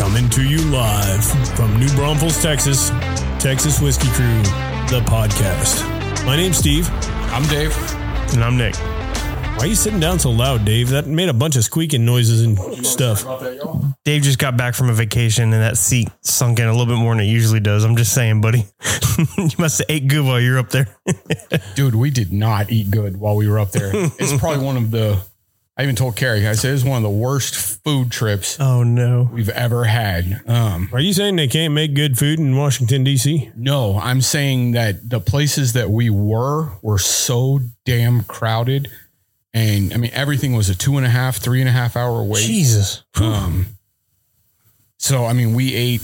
Coming to you live from New Braunfels, Texas, Texas Whiskey Crew, the podcast. My name's Steve. I'm Dave. And I'm Nick. Why are you sitting down so loud, Dave? That made a bunch of squeaking noises and stuff. Dave just got back from a vacation and that seat sunk in a little bit more than it usually does. I'm just saying, buddy. you must have ate good while you're up there. Dude, we did not eat good while we were up there. It's probably one of the, I even told Carrie, I said it's one of the worst food trips oh, no. we've ever had. Um, Are you saying they can't make good food in Washington, D.C.? no, I'm saying that the places that we were were so damn crowded. And I mean, everything was a two and a half, three and a half hour wait. Jesus. Um, so, I mean, we ate,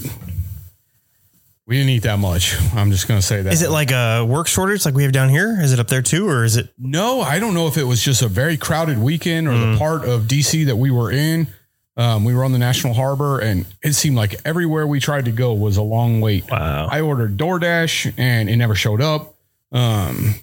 we didn't eat that much. I'm just going to say that. Is it like a work shortage like we have down here? Is it up there too? Or is it? No, I don't know if it was just a very crowded weekend or the part of DC that we were in. Um, we were on the National Harbor, and it seemed like everywhere we tried to go was a long wait. Wow. I ordered DoorDash, and it never showed up. Um,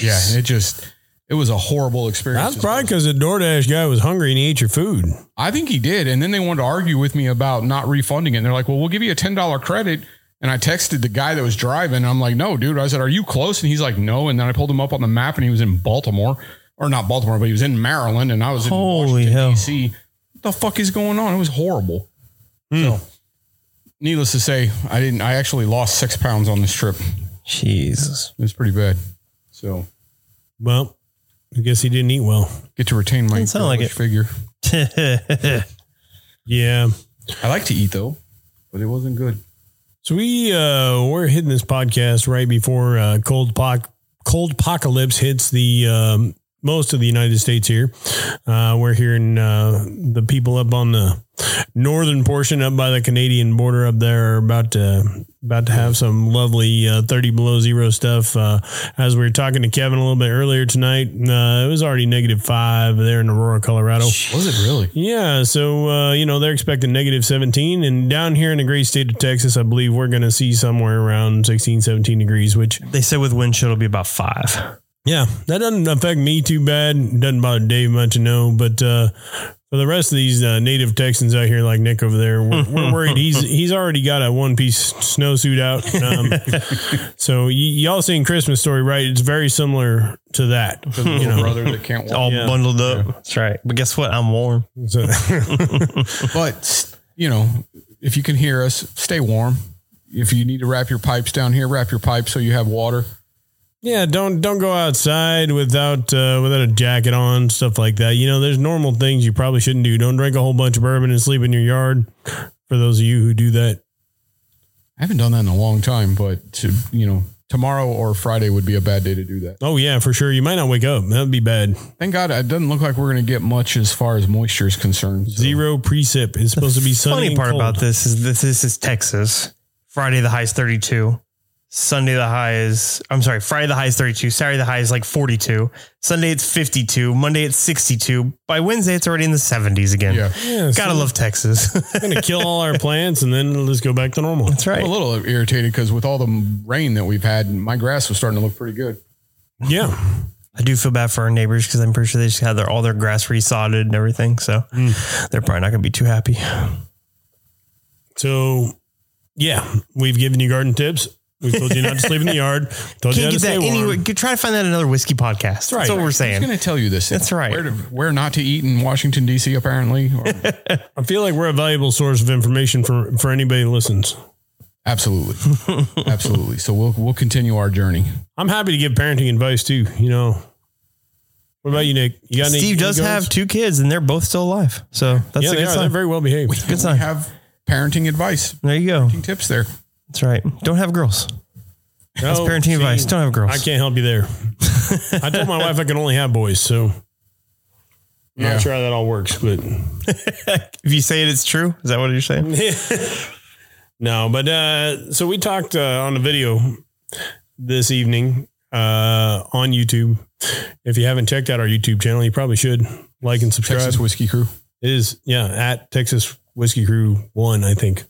yeah, it just it was a horrible experience. That's probably because the DoorDash guy was hungry and he ate your food. I think he did, and then they wanted to argue with me about not refunding it. And they're like, "Well, we'll give you a ten dollar credit." And I texted the guy that was driving. And I'm like, "No, dude." I said, "Are you close?" And he's like, "No." And then I pulled him up on the map, and he was in Baltimore, or not Baltimore, but he was in Maryland, and I was in Holy Washington. D.C. What the fuck is going on? It was horrible. Hmm. So, needless to say, I didn't. I actually lost six pounds on this trip. Jesus. It was pretty bad. So, Well, I guess he didn't eat well. get to retain my sound like it. figure. Yeah. I like to eat though, but it wasn't good. So we uh we're hitting this podcast right before uh, cold poc- cold apocalypse hits the um, most of the United States here. Uh, we're hearing uh, the people up on the northern portion, up by the Canadian border, up there, are about to about to have some lovely uh, thirty below zero stuff. Uh, as we were talking to Kevin a little bit earlier tonight, uh, it was already negative five there in Aurora, Colorado. Was it really? Yeah, so uh, you know they're expecting negative 17 and down here in the great state of Texas, I believe we're going to see somewhere around 16 17 degrees, which they said with wind chill it'll be about five. yeah, that doesn't affect me too bad. Doesn't bother Dave much, no, but uh for the rest of these uh, native Texans out here, like Nick over there, we're, we're worried. He's he's already got a one piece snowsuit out. Um, so y- y'all seen Christmas Story, right? It's very similar to that. The little brother that can't walk. All Yeah. bundled up. That's right. But guess what? I'm warm. So, But you know, if you can hear us, stay warm. If you need to wrap your pipes down here, wrap your pipes so you have water. Yeah, don't don't go outside without uh, without a jacket on, stuff like that. You know, there's normal things you probably shouldn't do. Don't drink a whole bunch of bourbon and sleep in your yard. For those of you who do that, I haven't done that in a long time, but to, you know, tomorrow or Friday would be a bad day to do that. oh yeah, for sure. You might not wake up. That'd be bad. Thank God it doesn't look like we're going to get much as far as moisture is concerned. So- Zero precip. It's supposed to be sunny. Funny and part cold. about this is this, this is Texas. Friday the high is 32. Sunday the high is I'm sorry, Friday the high is 32. Saturday the high is like 42. Sunday it's 52. Monday it's 62. By Wednesday it's already in the 70s again. Yeah. Yeah, Gotta so love Texas. gonna kill all our plants and then let's go back to normal. That's right. I'm a little irritated because with all the rain that we've had, my grass was starting to look pretty good. Yeah, I do feel bad for our neighbors because I'm pretty sure they just had their all their grass resodded and everything. So Mm. they're probably not gonna be too happy. so yeah, we've given you garden tips. We told you not to sleep in the yard. Told you how Can't to get stay that warm. anywhere. Try to find that in another whiskey podcast. That's, right. what we're I was saying. going to tell you this. That's right. Where, to, where not to eat in Washington, D.C., apparently. Or- I feel like we're a valuable source of information for for anybody who listens. Absolutely. Absolutely. So we'll, we'll continue our journey. I'm happy to give parenting advice too. You know, what about you, Nick? You got any? Steve does any have two kids and they're both still alive. So that's Yeah, a good are. They're sign. very well behaved. Good We sign. have parenting advice, There you go. tips there. That's right. Don't have girls. That's parenting see, advice. Don't have girls. I can't help you there. I told my wife I can only have boys, so I'm Yeah. not sure how that all works, but If you say it, it's true. Is that what you're saying? no. But uh, so we talked uh, on the video this evening uh, on YouTube. If you haven't checked out our YouTube channel, you probably should like and subscribe. Texas Whiskey Crew. It is yeah at Texas Whiskey Crew One, I think.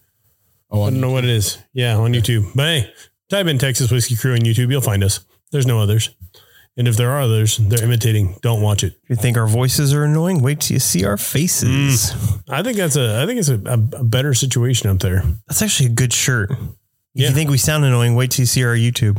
Oh, I don't know what it is. Yeah, on YouTube. But hey, type in Texas Whiskey Crew on YouTube. You'll find us. There's no others. And if there are others, they're imitating. Don't watch it. If you think our voices are annoying, wait till you see our faces. Mm. I think that's a. I think it's a, a, a better situation up there. That's actually a good shirt. If Yeah. you think we sound annoying, wait till you see our YouTube.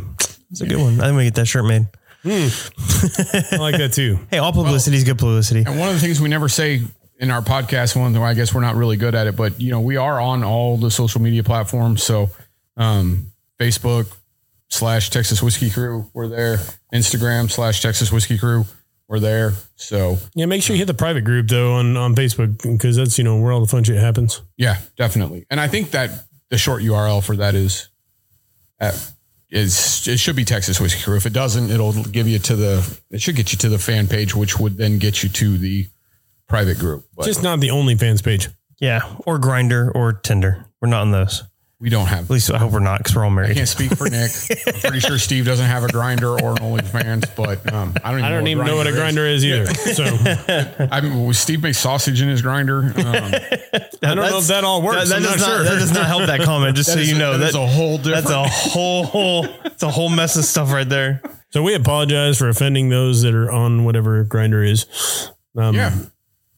It's a good one. I think we get that shirt made. Mm. I like that too. Hey, all publicity is good publicity. And one of the things we never say in our podcast, one, I guess we're not really good at it, but you know, we are on all the social media platforms. So, um, Facebook slash Texas Whiskey Crew, we're there. Instagram slash Texas Whiskey Crew, we're there. So, Yeah, make sure you hit the private group though on on Facebook because that's you know where all the fun shit happens. yeah, definitely. And I think that the short URL for that is at, is it should be Texas Whiskey Crew. If it doesn't, it'll give you to the it should get you to the fan page, which would then get you to the private group. But Just not the OnlyFans page. Yeah. Or Grindr or Tinder. We're not on those. we don't have At least I hope we're not because we're all I married. can't speak for Nick. I'm pretty sure Steve doesn't have a Grindr or an OnlyFans, but um, I don't even, I don't even know what a Grindr is either. So I I'm, Steve makes sausage in his grinder. Um, don't know if that all works. That, I'm that not does not, sure. that does not help that comment. Just so is you a- know, that is a whole different. That's a whole, whole, it's a whole mess of stuff right there. So we apologize for offending those that are on whatever Grindr is. Um, yeah.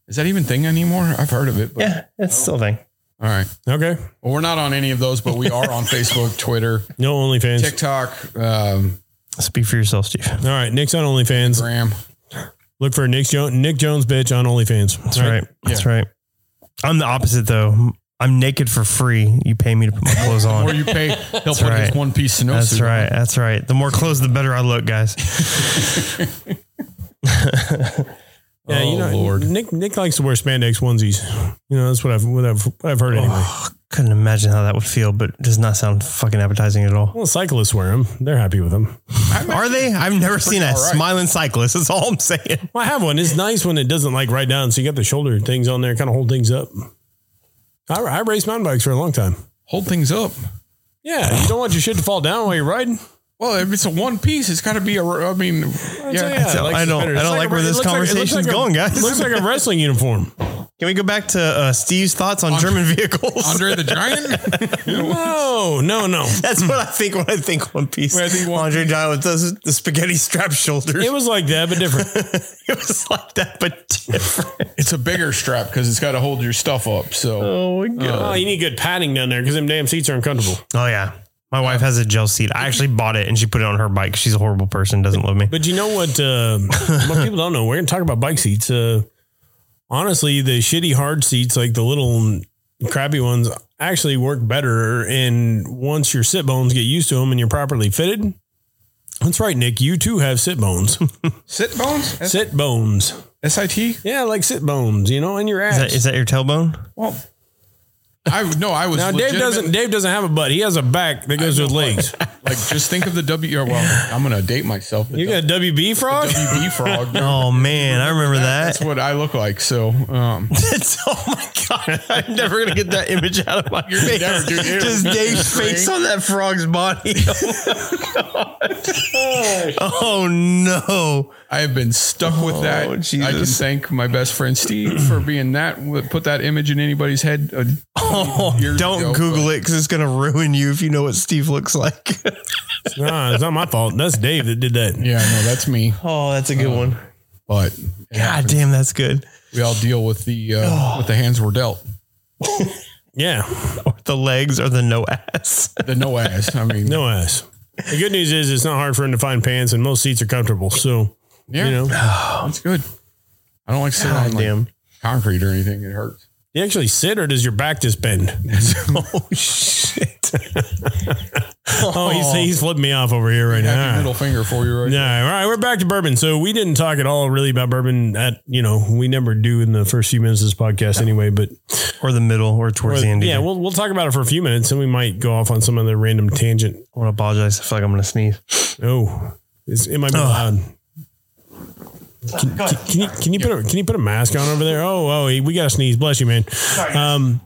Is that even thing anymore? I've heard of it. But, Yeah, it's still a thing. All right. Okay. Well, we're not on any of those, but we are on Facebook, Twitter, No OnlyFans. TikTok, um, Speak for yourself, Steve. All right. Nick's on OnlyFans. Graham. Look for Nick Jones. Nick Jones bitch on OnlyFans. That's right. That's right. I'm the opposite though. I'm naked for free. You pay me to put my clothes on. Or you pay, he'll put right. his one piece snowsuit. That's on. right. That's right. The more clothes, the better I look, guys. Yeah, you Oh, know, Lord. Nick Nick likes to wear spandex onesies. You know, that's what I've what I've, what I've heard oh, anyway. Couldn't imagine how that would feel, but it does not sound fucking appetizing at all. Well, cyclists wear them. They're happy with them. Are they? I've never seen a all right. smiling cyclist. That's all I'm saying. Well, I have one. It's nice when it doesn't like right down. So you got the shoulder things on there, kind of hold things up. I, I raced mountain bikes for a long time. Hold things up. Yeah, you don't want your shit to fall down while you're riding. Well, if it's a one piece, it's got to be a. I mean, So, yeah. So, like I don't- I don't It's like a- where this conversation like- it looks conversation's like a- going, guys. Looks like a wrestling uniform. Can we go back to uh, Steve's thoughts on German vehicles? Andre the Giant. No, no, no. That's what I think when I think One Piece. When I think One Andre Giant with those, the spaghetti strap shoulders. It was like that, but different. it was like that, but different. it's a bigger strap because it's got to hold your stuff up. So Oh my god. Oh, you need good padding down there because them damn seats are uncomfortable. Oh yeah. My wife has a gel seat. I actually bought it and she put it on her bike. She's a horrible person. Doesn't love me. But you know what? Uh, what people don't know. We're going to talk about bike seats. Uh, honestly, the shitty hard seats, like the little crappy ones, actually work better. And once your sit bones get used to them and you're properly fitted, that's right, Nick. You too have sit bones. sit bones. S- sit bones. SIT. Yeah, like sit bones. You know, in your ass. Is that, is that your tailbone? Well, I no, I was now Dave legitimate- doesn't. Dave doesn't have a butt. He has a back that goes with legs. like just think of the W. Well, I'm gonna date myself. You got a WB frog. WB frog. Oh man, I remember that. That's what I look like. So, um, oh my god! I'm never gonna get that image out of my You face. never, dude. It Just was Dave's face on that frog's body. Oh my god! Oh no! I have been stuck with that. Oh, I can thank my best friend Steve for being that. Put that image in anybody's head. Uh, Oh, don't ago, Google but- it because it's gonna ruin you if you know what Steve looks like. Nah, it's not my fault. That's Dave that did that. Yeah, no, that's me. oh, that's a good one. But God damn, that's good. we all deal with the uh, with the hands we're dealt. Yeah, or The legs or the no ass. The no ass. I mean, no ass. The good news is it's not hard for him to find pants, and most seats are comfortable. So yeah, you know, that's good. I don't like sitting on like, damn. concrete or anything. It hurts. you actually sit, or does your back just bend? Oh shit! Oh, he's, he's flipping me off over here right Happy now. middle finger for you, right? Yeah, all right, we're back to bourbon. So we didn't talk at all really about bourbon at you know we never do in the first few minutes of this podcast anyway. But Or the middle, or towards the end. yeah, either. we'll we'll talk about it for a few minutes, and we might go off on some other random tangent. I want to apologize. I feel like I'm gonna sneeze. Oh, it's, it might be loud. Can, can, can you can you put a can you put a mask on over there? Oh oh, we got to sneeze. Bless you, man. Um,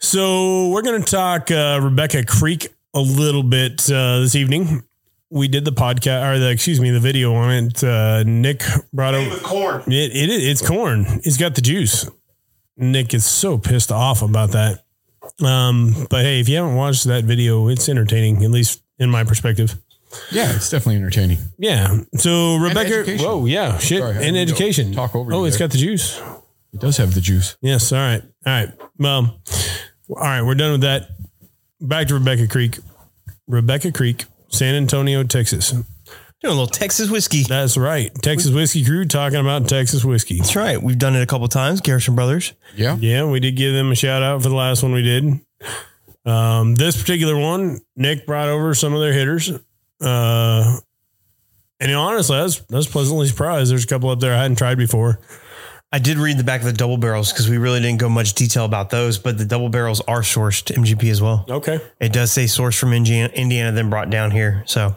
so we're gonna talk uh, Rebecca Creek a little bit uh, this evening. We did the podcast or the excuse me the video on it. Uh, Nick brought over corn. it, it it's corn. It's got the juice. Nick is so pissed off about that. Um, but hey, if you haven't watched that video, it's entertaining, at least in my perspective. Yeah, it's definitely entertaining. Yeah. So Rebecca, education. whoa, yeah, shit, Sorry, I and didn't mean to education. talk over Oh, you it's there. got the juice. It does have the juice. Yes. All right. All right. Well, all right. We're done with that. Back to Rebecca Creek. Rebecca Creek, San Antonio, Texas. Doing a little Texas whiskey. That's right. Texas Whiskey Crew talking about Texas whiskey. That's right. We've done it a couple times. Garrison Brothers. Yeah. Yeah, we did give them a shout out for the last one we did. Um, this particular one, Nick brought over some of their hitters. Uh, and honestly, I was, I was pleasantly surprised. There's a couple up there I hadn't tried before. I did read the back of the double barrels because we really didn't go much detail about those, but the double barrels are sourced MGP as well. Okay. It does say sourced from Indiana, Indiana, then brought down here. So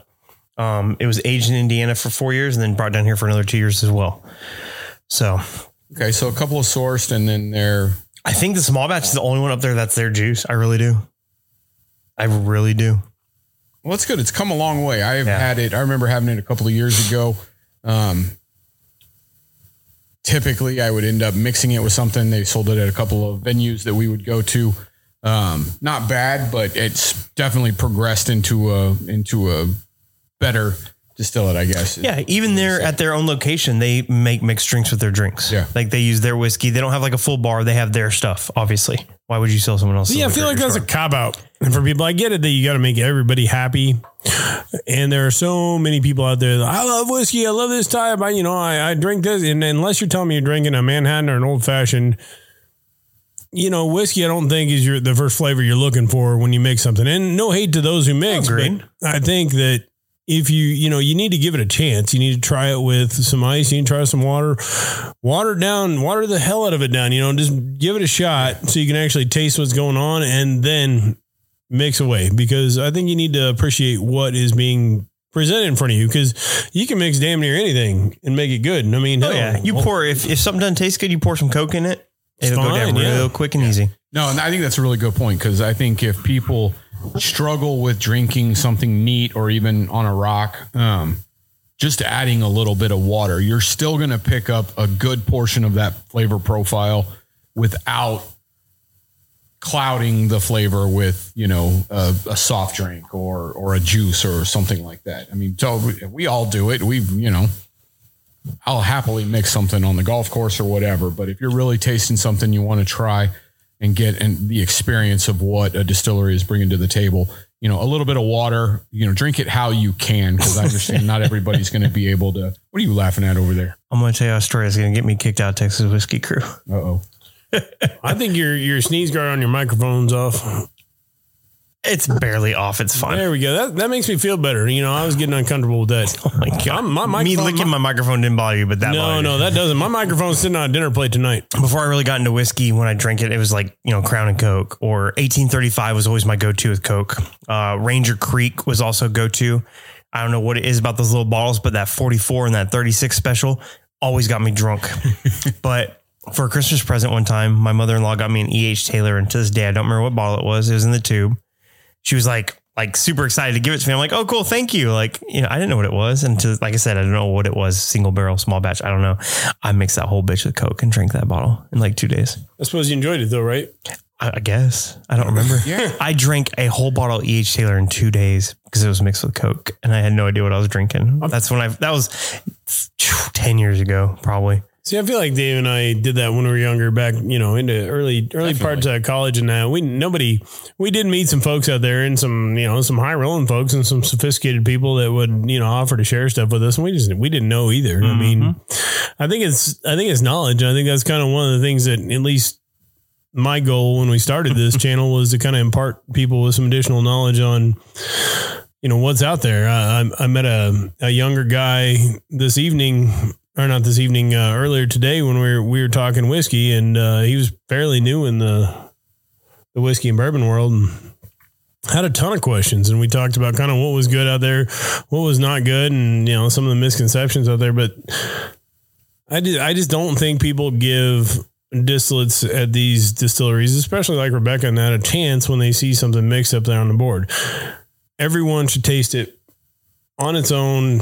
um, it was aged in Indiana for four years and then brought down here for another two years as well. So Okay, so a couple of sourced, and then they're I think the small batch is the only one up there that's their juice. I really do. I really do. Well, it's good. It's come a long way. I've Yeah. had it. I remember having it a couple of years ago. Um, typically, I would end up mixing it with something. They sold it at a couple of venues that we would go to. Um, not bad, but it's definitely progressed into a into a better distillate, I guess. Yeah, even there at their own location, they make mixed drinks with their drinks. Yeah. like they use their whiskey. They don't have like a full bar. They have their stuff. Obviously, why would you sell someone else's? Yeah, I feel like that's a cop out. And for people, I get it that you got to make everybody happy. And there are so many people out there that I love whiskey. I love this type. I, you know, I, I drink this. And unless you're telling me you're drinking a Manhattan or an old fashioned, you know, whiskey, I don't think is your the first flavor you're looking for when you make something. And no hate to those who mix, but I think that if you, you know, you need to give it a chance. You need to try it with some ice. You need to try some water, water down, water the hell out of it down. You know, just give it a shot so you can actually taste what's going on and then mix away. Because I think you need to appreciate what is being presented in front of you. Because you can mix damn near anything and make it good. and I mean, Oh hell, yeah, you pour if if something doesn't taste good, you pour some Coke in it. It'll go down yeah. real quick and easy. No, and I think that's a really good point because I think if people struggle with drinking something neat or even on a rock, um, just adding a little bit of water, you're still going to pick up a good portion of that flavor profile without clouding the flavor with you know a, a soft drink or or a juice or something like that. I mean, so we, we all do it. We you know. I'll happily mix something on the golf course or whatever. But if you're really tasting something you want to try and get and the experience of what a distillery is bringing to the table, you know, a little bit of water, you know, drink it how you can because I understand not everybody's going to be able to. What are you laughing at over there? I'm going to tell you, Australia's going to get me kicked out of Texas Whiskey Crew. Uh oh. I think your your sneeze guard on your microphone's off. It's barely off. It's fine. There we go. That that makes me feel better. You know, I was getting uncomfortable with that. Oh my god, I'm- my me licking my microphone didn't bother you, but that No, no, that doesn't. My microphone's sitting on a dinner plate tonight. Before I really got into whiskey, when I drank it, it was like you know Crown and Coke or 1835 was always my go-to with Coke. Uh, Ranger Creek was also go-to. I don't know what it is about those little bottles, but that 44 and that 36 special always got me drunk. but for a Christmas present one time, my mother-in-law got me an E.H. Taylor, and to this day I don't remember what bottle it was. It was in the tube. She was like, like super excited to give it to me. I'm like, oh, cool, thank you. Like, you know, I didn't know what it was, and to like I said, I don't know what it was. Single barrel, small batch. I don't know. I mixed that whole bitch with Coke and drank that bottle in like two days. I suppose you enjoyed it though, right? I, I guess I don't remember. Yeah. I drank a whole bottle of E.H. Taylor in two days because it was mixed with Coke, and I had no idea what I was drinking. That's when I that was ten years ago, probably. See, I feel like Dave and I did that when we were younger, back you know into early early parts of college, and now we nobody we did meet some folks out there and some you know some high rolling folks and some sophisticated people that would you know offer to share stuff with us, and we just we didn't know either. I mean, mm-hmm. I think it's I think it's knowledge. I think that's kind of one of the things that at least my goal when we started this channel was to kind of impart people with some additional knowledge on you know what's out there. I, I, I met a, a younger guy this evening, or not this evening, uh, earlier today when we were we were talking whiskey, and uh, he was fairly new in the the whiskey and bourbon world. And, had a ton of questions and we talked about kind of what was good out there, what was not good, and you know some of the misconceptions out there. But I did, I just don't think people give distillates at these distilleries, especially like Rebecca and that, a chance when they see something mixed up there on the board. Everyone should taste it on its own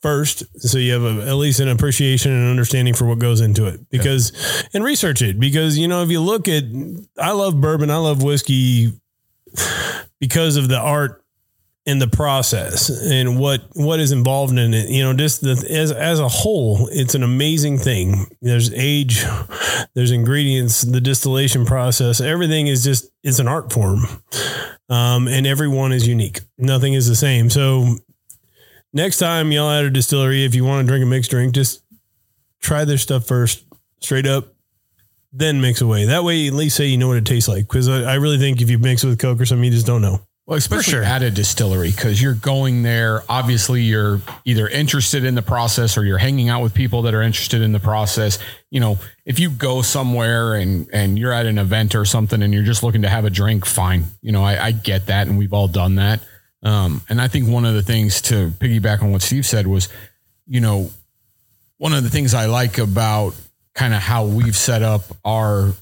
first, so you have a, at least an appreciation and understanding for what goes into it. Because and research it because you know if you look at, I love bourbon, I love whiskey because of the art and the process and what what is involved in it. You know, just the, as as a whole, it's an amazing thing. There's age, there's ingredients, the distillation process. Everything is just it's an art form, um, and everyone is unique. Nothing is the same. So next time y'all at a distillery, if you want to drink a mixed drink, just try their stuff first, straight up. Then mix away. That way, at least say you know what it tastes like. Because I, I really think if you mix it with Coke or something, you just don't know. Well, especially sure. at a distillery because you're going there. Obviously, you're either interested in the process or you're hanging out with people that are interested in the process. You know, if you go somewhere and and you're at an event or something and you're just looking to have a drink, fine. You know, I, I get that, and we've all done that. Um, and I think one of the things to piggyback on what Steve said was, you know, one of the things I like about kind of how we've set up our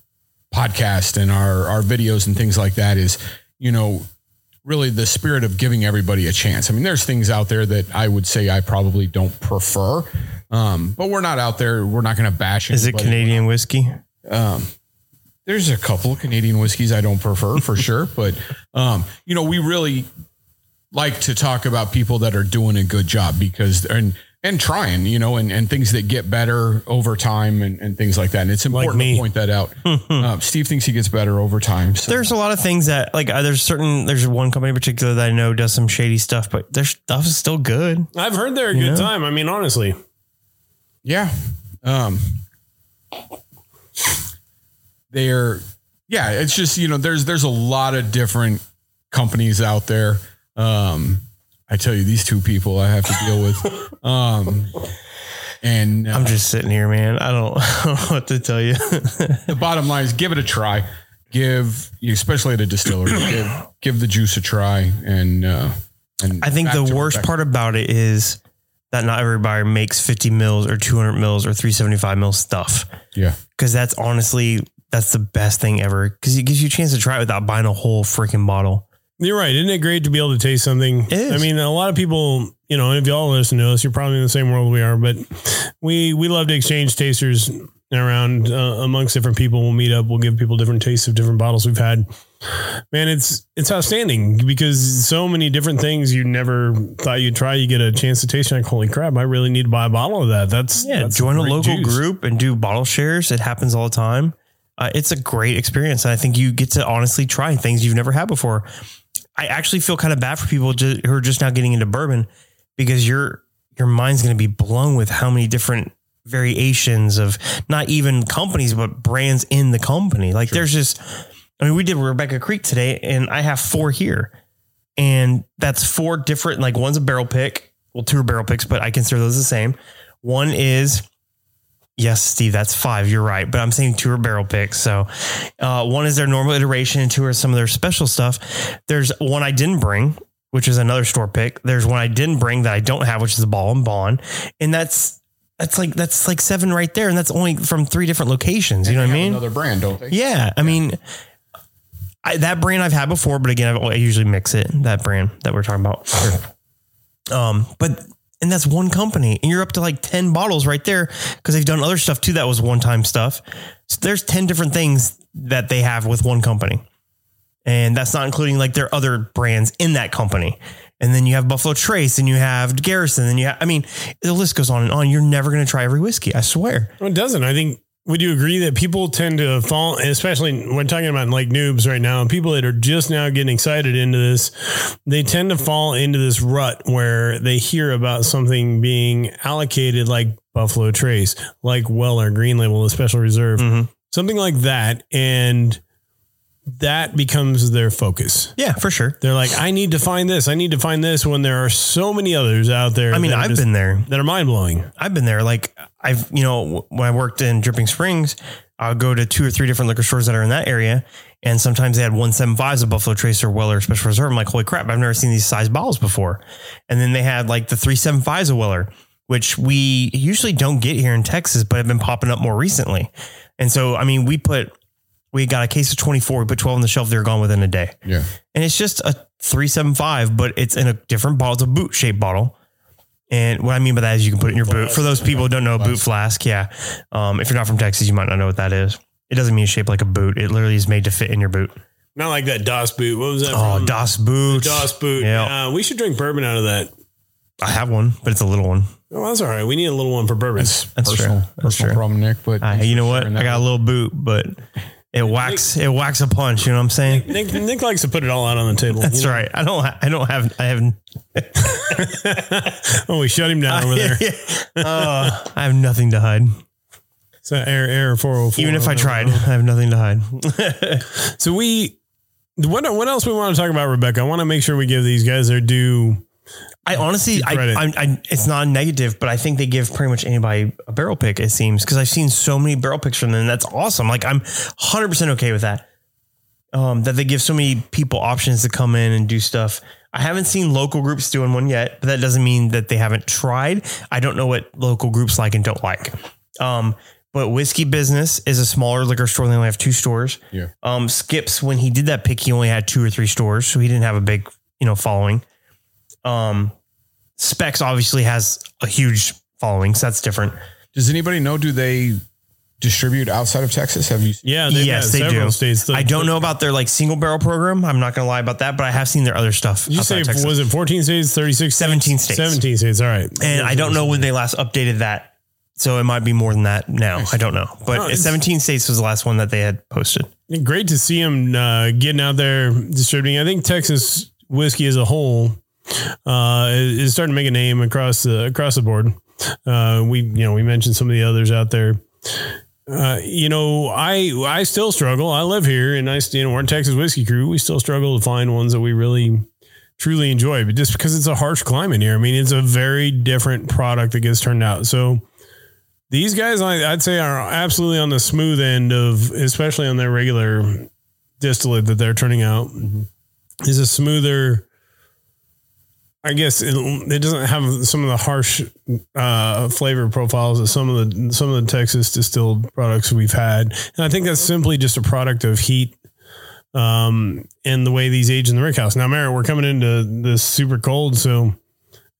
podcast and our our videos and things like that is, you know, really the spirit of giving everybody a chance. I mean, there's things out there that I would say I probably don't prefer, um, but we're not out there. We're not going to bash. Is it anybody. Canadian whiskey? There's a couple of Canadian whiskeys I don't prefer for sure, but um, you know, we really like to talk about people that are doing a good job because and and trying, you know, and, and things that get better over time and, and things like that. And it's important me. to point that out. uh, Steve thinks he gets better over time. So. There's a lot of things that like uh, there's certain there's one company in particular that I know does some shady stuff, but their stuff is still good. I've heard they're a good know? time. I mean, honestly, Yeah. Um they're yeah, it's just, you know, there's there's a lot of different companies out there. Um I tell you these two people I have to deal with. Um and uh, I'm just sitting here, man. I don't, I don't know what to tell you. the bottom line is give it a try. Give especially at a distillery, give give the juice a try and uh and I think the worst part about it is that not everybody makes 50 mils or 200 mils or 375 mil stuff. Yeah. Cause that's honestly, that's the best thing ever. Cause it gives you a chance to try it without buying a whole freaking bottle. You're right. Isn't it great to be able to taste something? I mean, a lot of people, you know, if y'all listen to us, you're probably in the same world we are, but we we love to exchange tasters around uh, amongst different people. We'll meet up. We'll give people different tastes of different bottles we've had. Man, it's it's outstanding because so many different things you never thought you'd try. You get a chance to taste. Like, holy crap! I really need to buy a bottle of that. That's Yeah. that's join a local juice. group and do bottle shares. It happens all the time. Uh, it's a great experience. And I think you get to honestly try things you've never had before. I actually feel kind of bad for people ju- who are just now getting into bourbon because your your mind's going to be blown with how many different variations of not even companies but brands in the company. Like there's just I mean we did Rebecca Creek today and I have four here. And that's four different like one's a barrel pick, well two are barrel picks but I consider those the same. One is Yes, Steve, that's five. You're right. But I'm saying two are barrel picks. So uh, one is their normal iteration and two are some of their special stuff. There's one I didn't bring, which is another store pick. There's one I didn't bring that I don't have, which is the bottled in bond. And that's that's like that's like seven right there. And that's only from three different locations. You know what I mean? Another brand, don't they? Yeah. I mean I, that brand I've had before, but again, I've, I usually mix it. That brand that we're talking about. Um, but and that's one company, and you're up to like ten bottles right there because they've done other stuff too. That was one time stuff. So there's ten different things that they have with one company, and that's not including like their other brands in that company. And then you have Buffalo Trace, and you have Garrison, and you have, I mean, the list goes on and on. You're never going to try every whiskey, I swear. Well, it doesn't. I think. Would you agree that people tend to fall, especially when talking about like noobs right now, and people that are just now getting excited into this, they tend to fall into this rut where they hear about something being allocated like Buffalo Trace, like Weller Green Label, the Special Reserve, Mhm. something like that, and that becomes their focus. Yeah, for sure. They're like, I need to find this. I need to find this when there are so many others out there. I mean, I've just- been there. that are mind blowing. I've been there. Like I've, you know, when I worked in Dripping Springs, I'll go to two or three different liquor stores that are in that area. And sometimes they had 175s of Buffalo Trace or Weller Special Reserve. I'm like, holy crap, I've never seen these size bottles before. And then they had like the 375s of Weller, which we usually don't get here in Texas, but have been popping up more recently. And so, I mean, we put, we got a case of 24, we put 12 on the shelf, they're gone within a day. Yeah. And it's just a 375, but it's in a different bottle. It's a boot shaped bottle. And what I mean by that is you can put it in your boot. For those people who don't know, a boot flask, yeah. Um, if you're not from Texas, you might not know what that is. It doesn't mean it's shaped like a boot. It literally is made to fit in your boot. Not like that DOS boot. What was that? Oh, from? Das Boot. DOS boot. Yeah. Uh, we should drink bourbon out of that. I have one, but it's a little one. Oh, that's all right. We need a little one for bourbon. That's personal, true. That's personal true. problem, Nick. But Uh, you know what? I got a little boot, but it whacks it whacks a punch. You know what I'm saying? Nick, Nick likes to put it all out on the table. That's you know? right. I don't. I don't have. I haven't. Oh, we shut him down over there. Uh, I have nothing to hide. So air air four hundred four. Even if I tried, I have nothing to hide. So we, what what else we want to talk about, Rebecca? I want to make sure we give these guys their due. I honestly, I. I, I, it's not a negative, but I think they give pretty much anybody a barrel pick. It seems because I've seen so many barrel picks from them. That's awesome. Like I'm 100 percent okay with that. Um, that they give so many people options to come in and do stuff. I haven't seen local groups doing one yet, but that doesn't mean that they haven't tried. I don't know what local groups like and don't like. Um, but Whiskey Business is a smaller liquor store. They only have two stores. Yeah. Um, Skips, when he did that pick, he only had two or three stores, so he didn't have a big, you know, following. Um, Specs obviously has a huge following, so that's different. Does anybody know? Do they distribute outside of Texas? Have you? Seen? Yeah, they've yes, got they do. States. I don't know about their like single barrel program. I'm not going to lie about that, but I have seen their other stuff. You say Texas. was it fourteen states, thirty six, 17 states. seventeen states? All right, and I don't know when they last updated that, so it might be more than that now. I don't know, but No, 17 states was the last one that they had posted. Great to see him uh, getting out there distributing. I think Texas whiskey as a whole uh, is starting to make a name across the across the board. Uh, we you know we mentioned some of the others out there. Uh, you know, I I still struggle. I live here, and I you know we're a Texas whiskey crew. We still struggle to find ones that we really truly enjoy, but just because it's a harsh climate here, I mean, it's a very different product that gets turned out. So these guys, I, I'd say, are absolutely on the smooth end of, especially on their regular distillate that they're turning out, is a smoother. I guess it, it doesn't have some of the harsh uh, flavor profiles that some of the some of the Texas distilled products we've had, and I think that's simply just a product of heat um, and the way these age in the rick house. Now, Merritt, we're coming into this super cold, so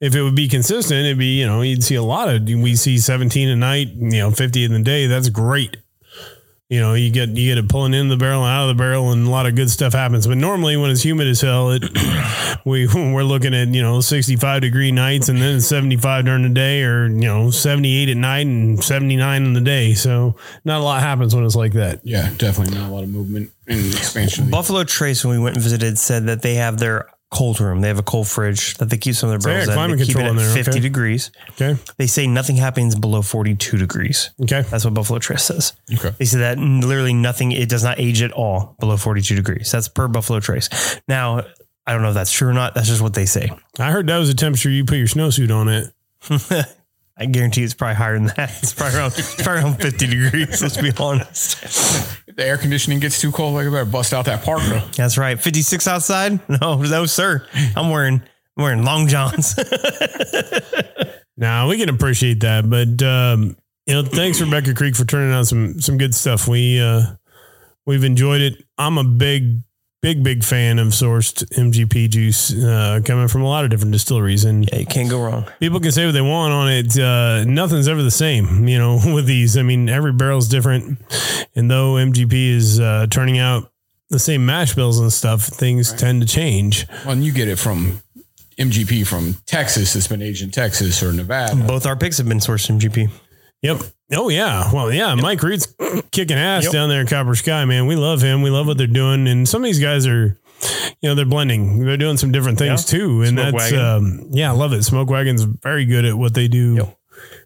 if it would be consistent, it'd be, you know, you'd see a lot of, we see 17 a night, you know, 50 in the day. That's great. You know, you get, you get it pulling in the barrel and out of the barrel and a lot of good stuff happens. But normally when it's humid as hell, it, we, we're looking at, you know, 65 degree nights and then 75 during the day or, you know, 78 at night and 79 in the day. So not a lot happens when it's like that. Yeah, definitely not a lot of movement and expansion. Buffalo Trace, when we went and visited, said that they have their cold room. They have a cold fridge that they keep some of their yeah, in. They keep it at there, 50 okay. degrees. Okay. They say nothing happens below 42 degrees. Okay. That's what Buffalo Trace says. Okay. They say that literally nothing, it does not age at all below 42 degrees. That's per Buffalo Trace. Now, I don't know if that's true or not. That's just what they say. I heard that was the temperature you put your snowsuit on it. I guarantee it's probably higher than that. It's probably around, it's probably around 50 degrees. Let's be honest. If the air conditioning gets too cold, like I better bust out that parka. That's right. 56 outside? No, no, sir. I'm wearing, I'm wearing long johns. Now we can appreciate that, but um, you know, thanks Rebecca Creek for turning out some some good stuff. We uh, we've enjoyed it. I'm a big, big, big fan of sourced MGP juice uh, coming from a lot of different distilleries, and yeah, you can't go wrong. people can say what they want on it. Uh, nothing's ever the same, you know. With these, I mean, every barrel's different, and though MGP is uh, turning out the same mash bills and stuff, things tend to change. Well, and you get it from MGP from Texas. It's been aged in Texas or Nevada. Both our picks have been sourced from GP. Yep. Oh yeah. Well, yeah. Mike Reed's kicking ass Yep. down there in Copper Sky, man. We love him. We love what they're doing, and some of these guys are, you know, they're blending. They're doing some different things Yeah. too, and Smoke that's um, yeah, I love it. Smoke Wagon's very good at what they do Yep.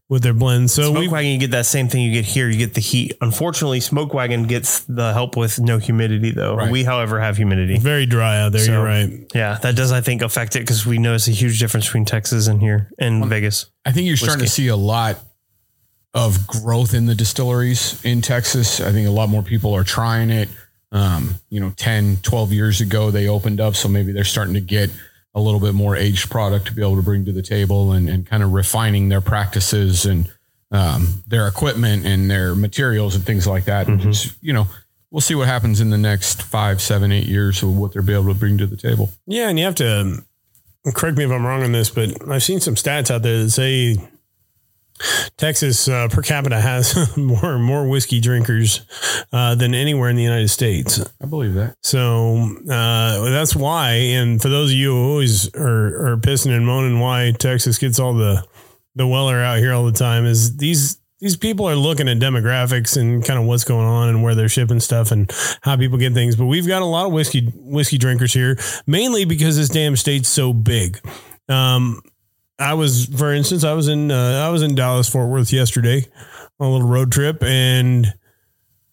with their blends. So Smoke we, wagon, you get that same thing you get here. You get the heat. Unfortunately, smoke wagon gets the help with no humidity, though. Right. We, however, have humidity. very dry out there. So- You're right. Yeah, that does, I think, affect it because we notice a huge difference between Texas and here and Vegas. I think you're starting to see a lot of growth in the distilleries in Texas. I think a lot more people are trying it. Um, you know, 10, 12 years ago, they opened up. So maybe they're starting to get a little bit more aged product to be able to bring to the table and, and kind of refining their practices and um, their equipment and their materials and things like that. And just, you know, we'll see what happens in the next five, seven, eight years of what they'll be able to bring to the table. Yeah, and you have to correct me if I'm wrong on this, but I've seen some stats out there that say Texas uh, per capita has more more whiskey drinkers uh, than anywhere in the United States. I believe that. So uh, that's why. And for those of you who always are, are pissing and moaning why Texas gets all the the Weller out here all the time, is these these people are looking at demographics and kind of what's going on and where they're shipping stuff and how people get things. But we've got a lot of whiskey whiskey drinkers here, mainly because this damn state's so big. Um, I was, for instance, I was in uh, I was in Dallas Fort Worth yesterday on a little road trip, and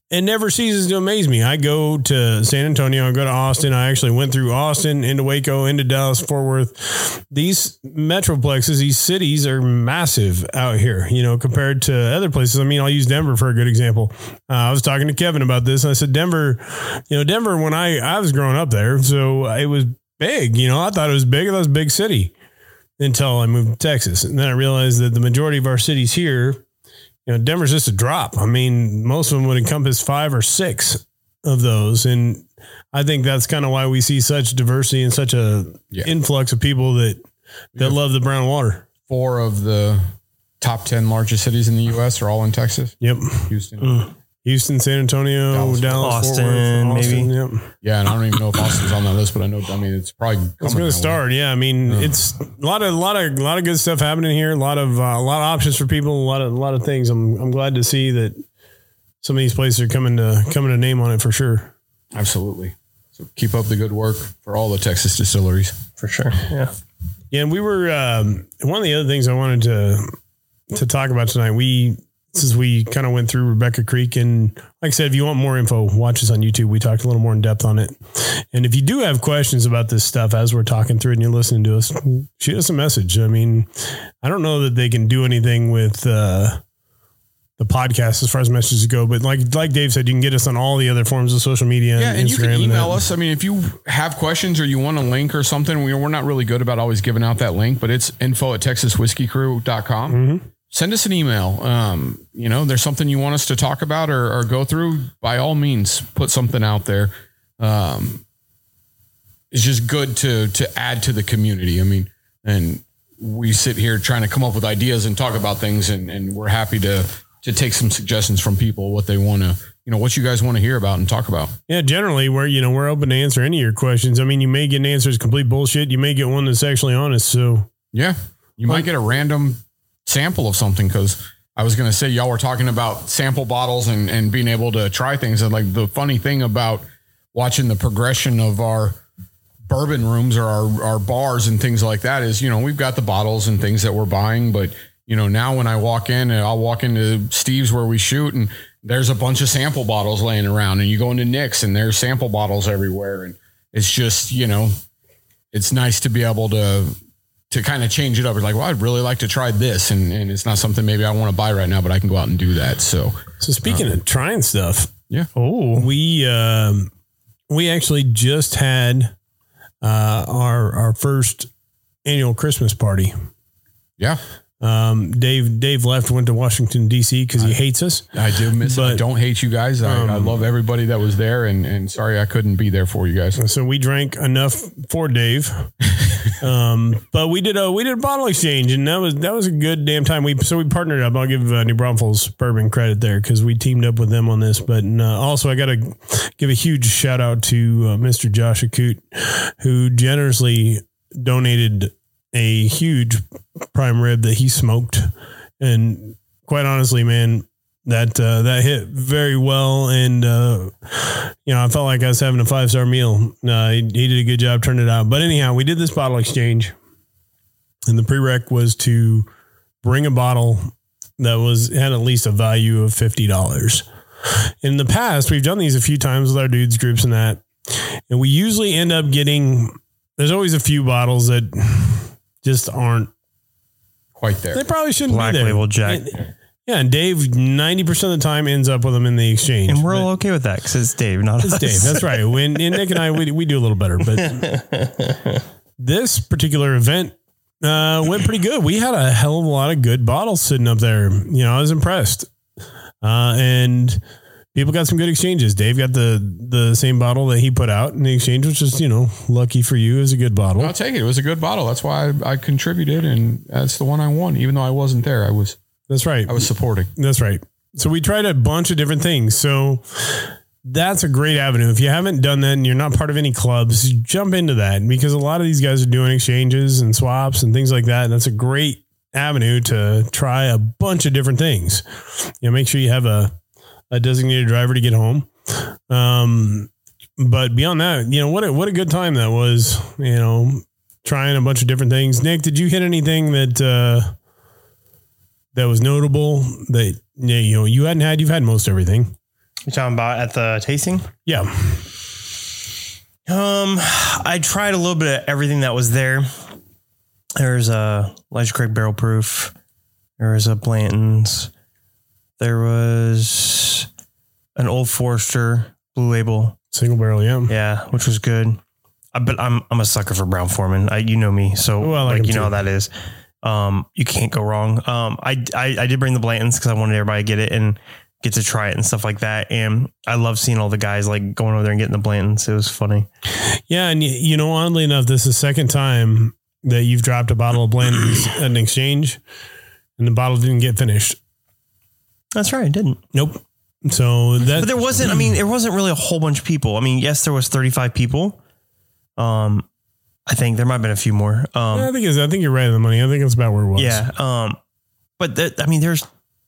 it never ceases to amaze me. I go to San Antonio, I go to Austin. I actually went through Austin into Waco into Dallas Fort Worth. These metroplexes, these cities are massive out here, you know, compared to other places. I mean, I'll use Denver for a good example. Uh, I was talking to Kevin about this, and I said Denver, you know, Denver when I I was growing up there, so it was big. You know, I thought it was big. It was a big city until I moved to Texas. And then I realized that the majority of our cities here, you know, Denver's just a drop. I mean, most of them would encompass five or six of those. And I think that's kind of why we see such diversity and such a Yeah. influx of people that that love the brown water. Four of the top 10 largest cities in the U.S. are all in Texas. Yep. Houston. Mm. Houston, San Antonio, Dallas, Dallas, Fort Austin, Worth, Austin, maybe. Yep. Yeah, and I don't even know if Austin's on that list, but I know, I mean, it's probably It's going that to way. start. Yeah, I mean, it's a lot of, a lot of, a lot of good stuff happening here. A lot of, uh, a lot of options for people. A lot of, a lot of things. I'm, I'm glad to see that some of these places are coming to, coming to name on it for sure. Absolutely. So keep up the good work for all the Texas distilleries. for sure. Yeah. Yeah, and we were um, one of the other things I wanted to to talk about tonight. We since we kind of went through Rebecca Creek, and like I said, if you want more info, watch us on YouTube. We talked a little more in depth on it. And if you do have questions about this stuff as we're talking through it and you're listening to us, shoot us a message. I mean, I don't know that they can do anything with. Uh, the podcast as far as messages go, but like like Dave said, you can get us on all the other forms of social media. Yeah, and Instagram you can email us. I mean, if you have questions or you want a link or something, we, we're not really good about always giving out that link, but it's info at texaswhiskeycrew.com. Mm-hmm. Send us an email. Um, you know, there's something you want us to talk about or, or go through, by all means, put something out there. Um, it's just good to to add to the community. I mean, and we sit here trying to come up with ideas and talk about things, and, and we're happy to to take some suggestions from people what they want to, you know, what you guys want to hear about and talk about. Yeah, generally we're you know we're open to answer any of your questions. I mean, you may get an answer that's complete bullshit. You may get one that's actually honest. So Yeah. You might get a random sample of something because I was going to say, y'all were talking about sample bottles and, and being able to try things. And like the funny thing about watching the progression of our bourbon rooms or our, our bars and things like that is, you know, we've got the bottles and things that we're buying. But, you know, now when I walk in and I'll walk into Steve's where we shoot and there's a bunch of sample bottles laying around and you go into Nick's and there's sample bottles everywhere. And it's just, you know, it's nice to be able to to kind of change it up. It's like, well, I'd really like to try this, and, and it's not something maybe I want to buy right now, but I can go out and do that. So so speaking of trying stuff, yeah, oh, we um, we actually just had uh, our our first annual Christmas party. yeah, Um, Dave Dave left went to Washington D.C. because he hates us. I do miss. it. I But- don't hate you guys. I, I love everybody that was there, and and sorry I couldn't be there for you guys. So we drank enough for Dave. Um, but we did a we did a bottle exchange, and that was that was a good damn time. We so we partnered up. I'll give uh, New Braunfels Bourbon credit there because we teamed up with them on this. But uh, also, I got to give a huge shout out to uh, Mr. Josh Akut, who generously donated a huge prime rib that he smoked, and quite honestly, man. That uh, that hit very well, and uh, you know, I felt like I was having a five star meal. Uh, he, he did a good job turning it out. But anyhow, we did this bottle exchange, and the prereq was to bring a bottle that was had at least a value of fifty dollars. In the past, we've done these a few times with our dudes groups and that, and we usually end up getting. There's always a few bottles that just aren't. Quite there. They probably shouldn't Black be there. label Jack. And- yeah, and Dave ninety percent of the time ends up with them in the exchange. And we're all okay with that because it's Dave, not It's us. Dave. That's right. When and Nick and I, we, we do a little better, but this particular event uh, went pretty good. We had a hell of a lot of good bottles sitting up there. You know, I was impressed, uh, and people got some good exchanges. Dave got the the same bottle that he put out in the exchange, which is you know lucky for you, is a good bottle. I'll take it. It was a good bottle. That's why I, I contributed, and that's the one I won. Even though I wasn't there, I was That's right. I was supporting. That's right. So we tried a bunch of different things. So that's a great avenue. If you haven't done that and you're not part of any clubs, jump into that because a lot of these guys are doing exchanges and swaps and things like that. And that's a great avenue to try a bunch of different things. You know, make sure you have a, a designated driver to get home. Um, but beyond that, you know, what a, what a good time that was, you know, trying a bunch of different things. Nick, did you hit anything that, uh, that was notable that you know you hadn't had? You've had most everything. You're talking about at the tasting? Yeah. Um, I tried a little bit of everything that was there. There's a Elijah Craig barrel proof. There was a Blanton's. There was an Old Forester blue label. Single barrel, yeah. Yeah, which was good. I, but I'm I'm a sucker for Brown-Forman. I, you know me, so Well, like like you know how that is. Um, you can't go wrong. Um, I I, I did bring the Blantons because I wanted everybody to get it and get to try it and stuff like that. And I love seeing all the guys like going over there and getting the Blantons. It was funny. Yeah, and you know, oddly enough, this is the second time that you've dropped a bottle of Blanton's at an exchange, and the bottle didn't get finished. That's right, I didn't. Nope. So that But there wasn't. I mean, there wasn't really a whole bunch of people. I mean, yes, there was 35 people. Um, I think there might have been a few more. Um, I think it's, I think you're right on the money. I think it's about where it was. yeah. Um, but that, I mean, there's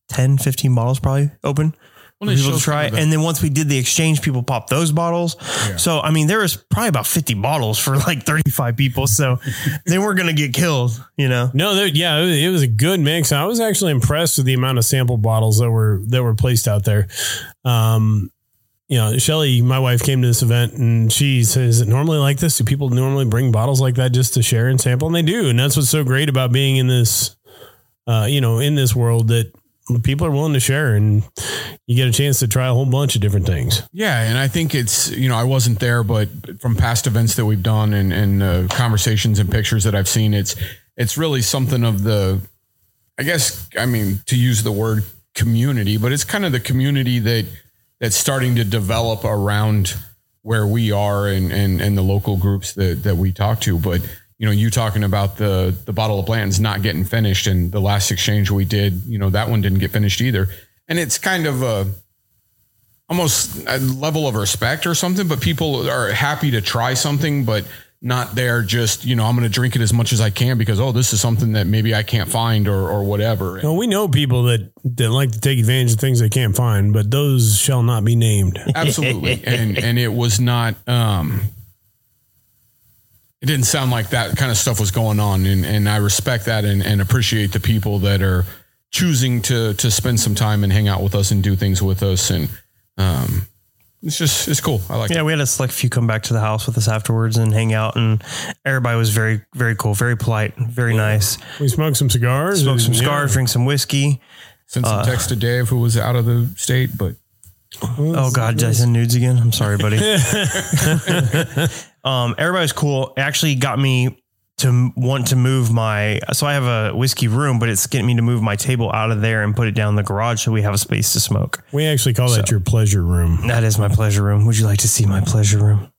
10, 15 bottles probably open Well, for people to try. kind of the- And then once we did the exchange, people popped those bottles. So I mean, there was probably about 50 bottles for like 35 people. So they weren't going to get killed, you know. No, yeah, it was, it was a good mix. I was actually impressed with the amount of sample bottles that were that were placed out there. Um, you know, Shelly, my wife, came to this event and she says, "Is it normally like this? Do people normally bring bottles like that just to share and sample?" And they do, and that's what's so great about being in this, uh, you know, in this world that people are willing to share, and you get a chance to try a whole bunch of different things. Yeah, and I think it's you know I wasn't there, but from past events that we've done and and uh, conversations and pictures that I've seen, it's it's really something of the, I guess I mean to use the word community, but it's kind of the community that that's starting to develop around where we are and and and the local groups that that we talk to, but. You know, you talking about the the bottle of Blanton's not getting finished, and the last exchange we did, you know, that one didn't get finished either. And it's kind of a, almost a level of respect or something, but people are happy to try something, but not there just, you know, I'm going to drink it as much as I can because, oh, this is something that maybe I can't find or, or whatever. Well, we know people that that like to take advantage of things they can't find, but those shall not be named. Absolutely. and, and it was not, um, it didn't sound like that kind of stuff was going on. And, and I respect that and, and appreciate the people that are choosing to, to spend some time and hang out with us and do things with us. And, um, it's just, it's cool. I like it. Yeah, we had a select few come back to the house with us afterwards and hang out, and everybody was very, very cool, very polite, very nice. We smoked some cigars. Smoke some and, cigars, drink some whiskey. Sent some text to Dave who was out of the state, but Oh God, did I send nudes again? I'm sorry, buddy. um, everybody was cool. It actually got me to want to move my. So I have a whiskey room, but it's getting me to move my table out of there and put it down in the garage so we have a space to smoke. We actually call that your pleasure room. That is my pleasure room. Would you like to see my pleasure room?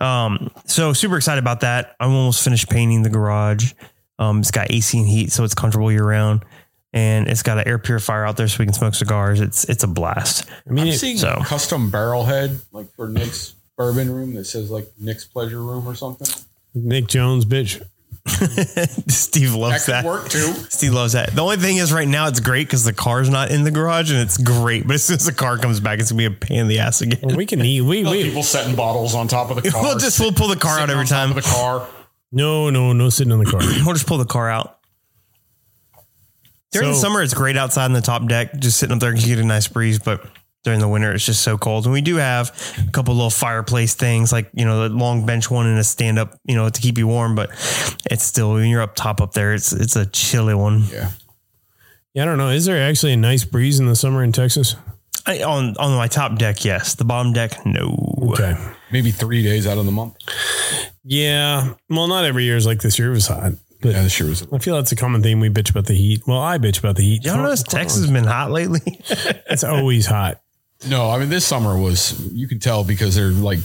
Um, so super excited about that. I'm almost finished painting the garage. Um, it's got AC and heat, so it's comfortable year round. And it's got an air purifier out there so we can smoke cigars. It's it's a blast. I mean, I'm seeing so- a custom barrel head like for Nick's bourbon room that says like Nick's pleasure room or something. Nick Jones, bitch. Steve That loves could that. work too. Steve loves that. The only thing is, right now it's great because the car's not in the garage, and it's great. But as soon as the car comes back, it's gonna be a pain in the ass again. We can eat. We, we People setting bottles on top of the car. We'll just we'll pull the car out every on top time. of the car. no, no, no sitting in the car. We'll just pull the car out. During the summer, it's great outside on the top deck, just sitting up there. You get a nice breeze, but during the winter, it's just so cold. And we do have a couple little fireplace things, like you know, the long bench one and a stand up, you know, to keep you warm. But it's still when you're up top up there, it's it's a chilly one. Yeah. Yeah, I don't know. Is there actually a nice breeze in the summer in Texas? I, on on my top deck, yes. The bottom deck, no. Okay. Maybe three days out of the month. Yeah. Well, not every year is like this year. Was hot. But Yeah, this year was. I feel that's a common theme. We bitch about the heat. Well, I bitch about the heat. Y'all notice Texas has been hot lately? It's always hot. No, I mean this summer was. You could tell because they're like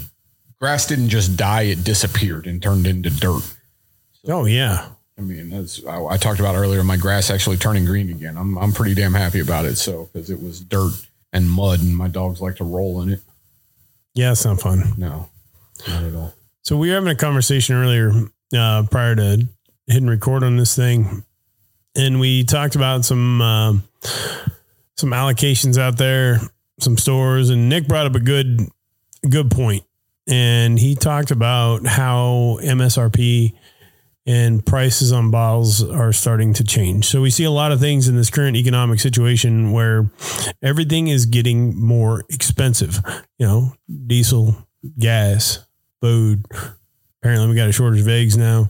grass didn't just die; it disappeared and turned into dirt. Oh yeah. I mean, as I, I talked about earlier, my grass actually turning green again. I'm I'm pretty damn happy about it. So because it was dirt and mud, and my dogs like to roll in it. Yeah, it's not fun. No, not at all. So we were having a conversation earlier uh, prior to hitting record on this thing, and we talked about some uh, some allocations out there, some stores, and Nick brought up a good good point, and he talked about how MSRP and prices on bottles are starting to change. So we see a lot of things in this current economic situation where everything is getting more expensive. You know, diesel, gas, food. Apparently, we got a shortage of eggs now.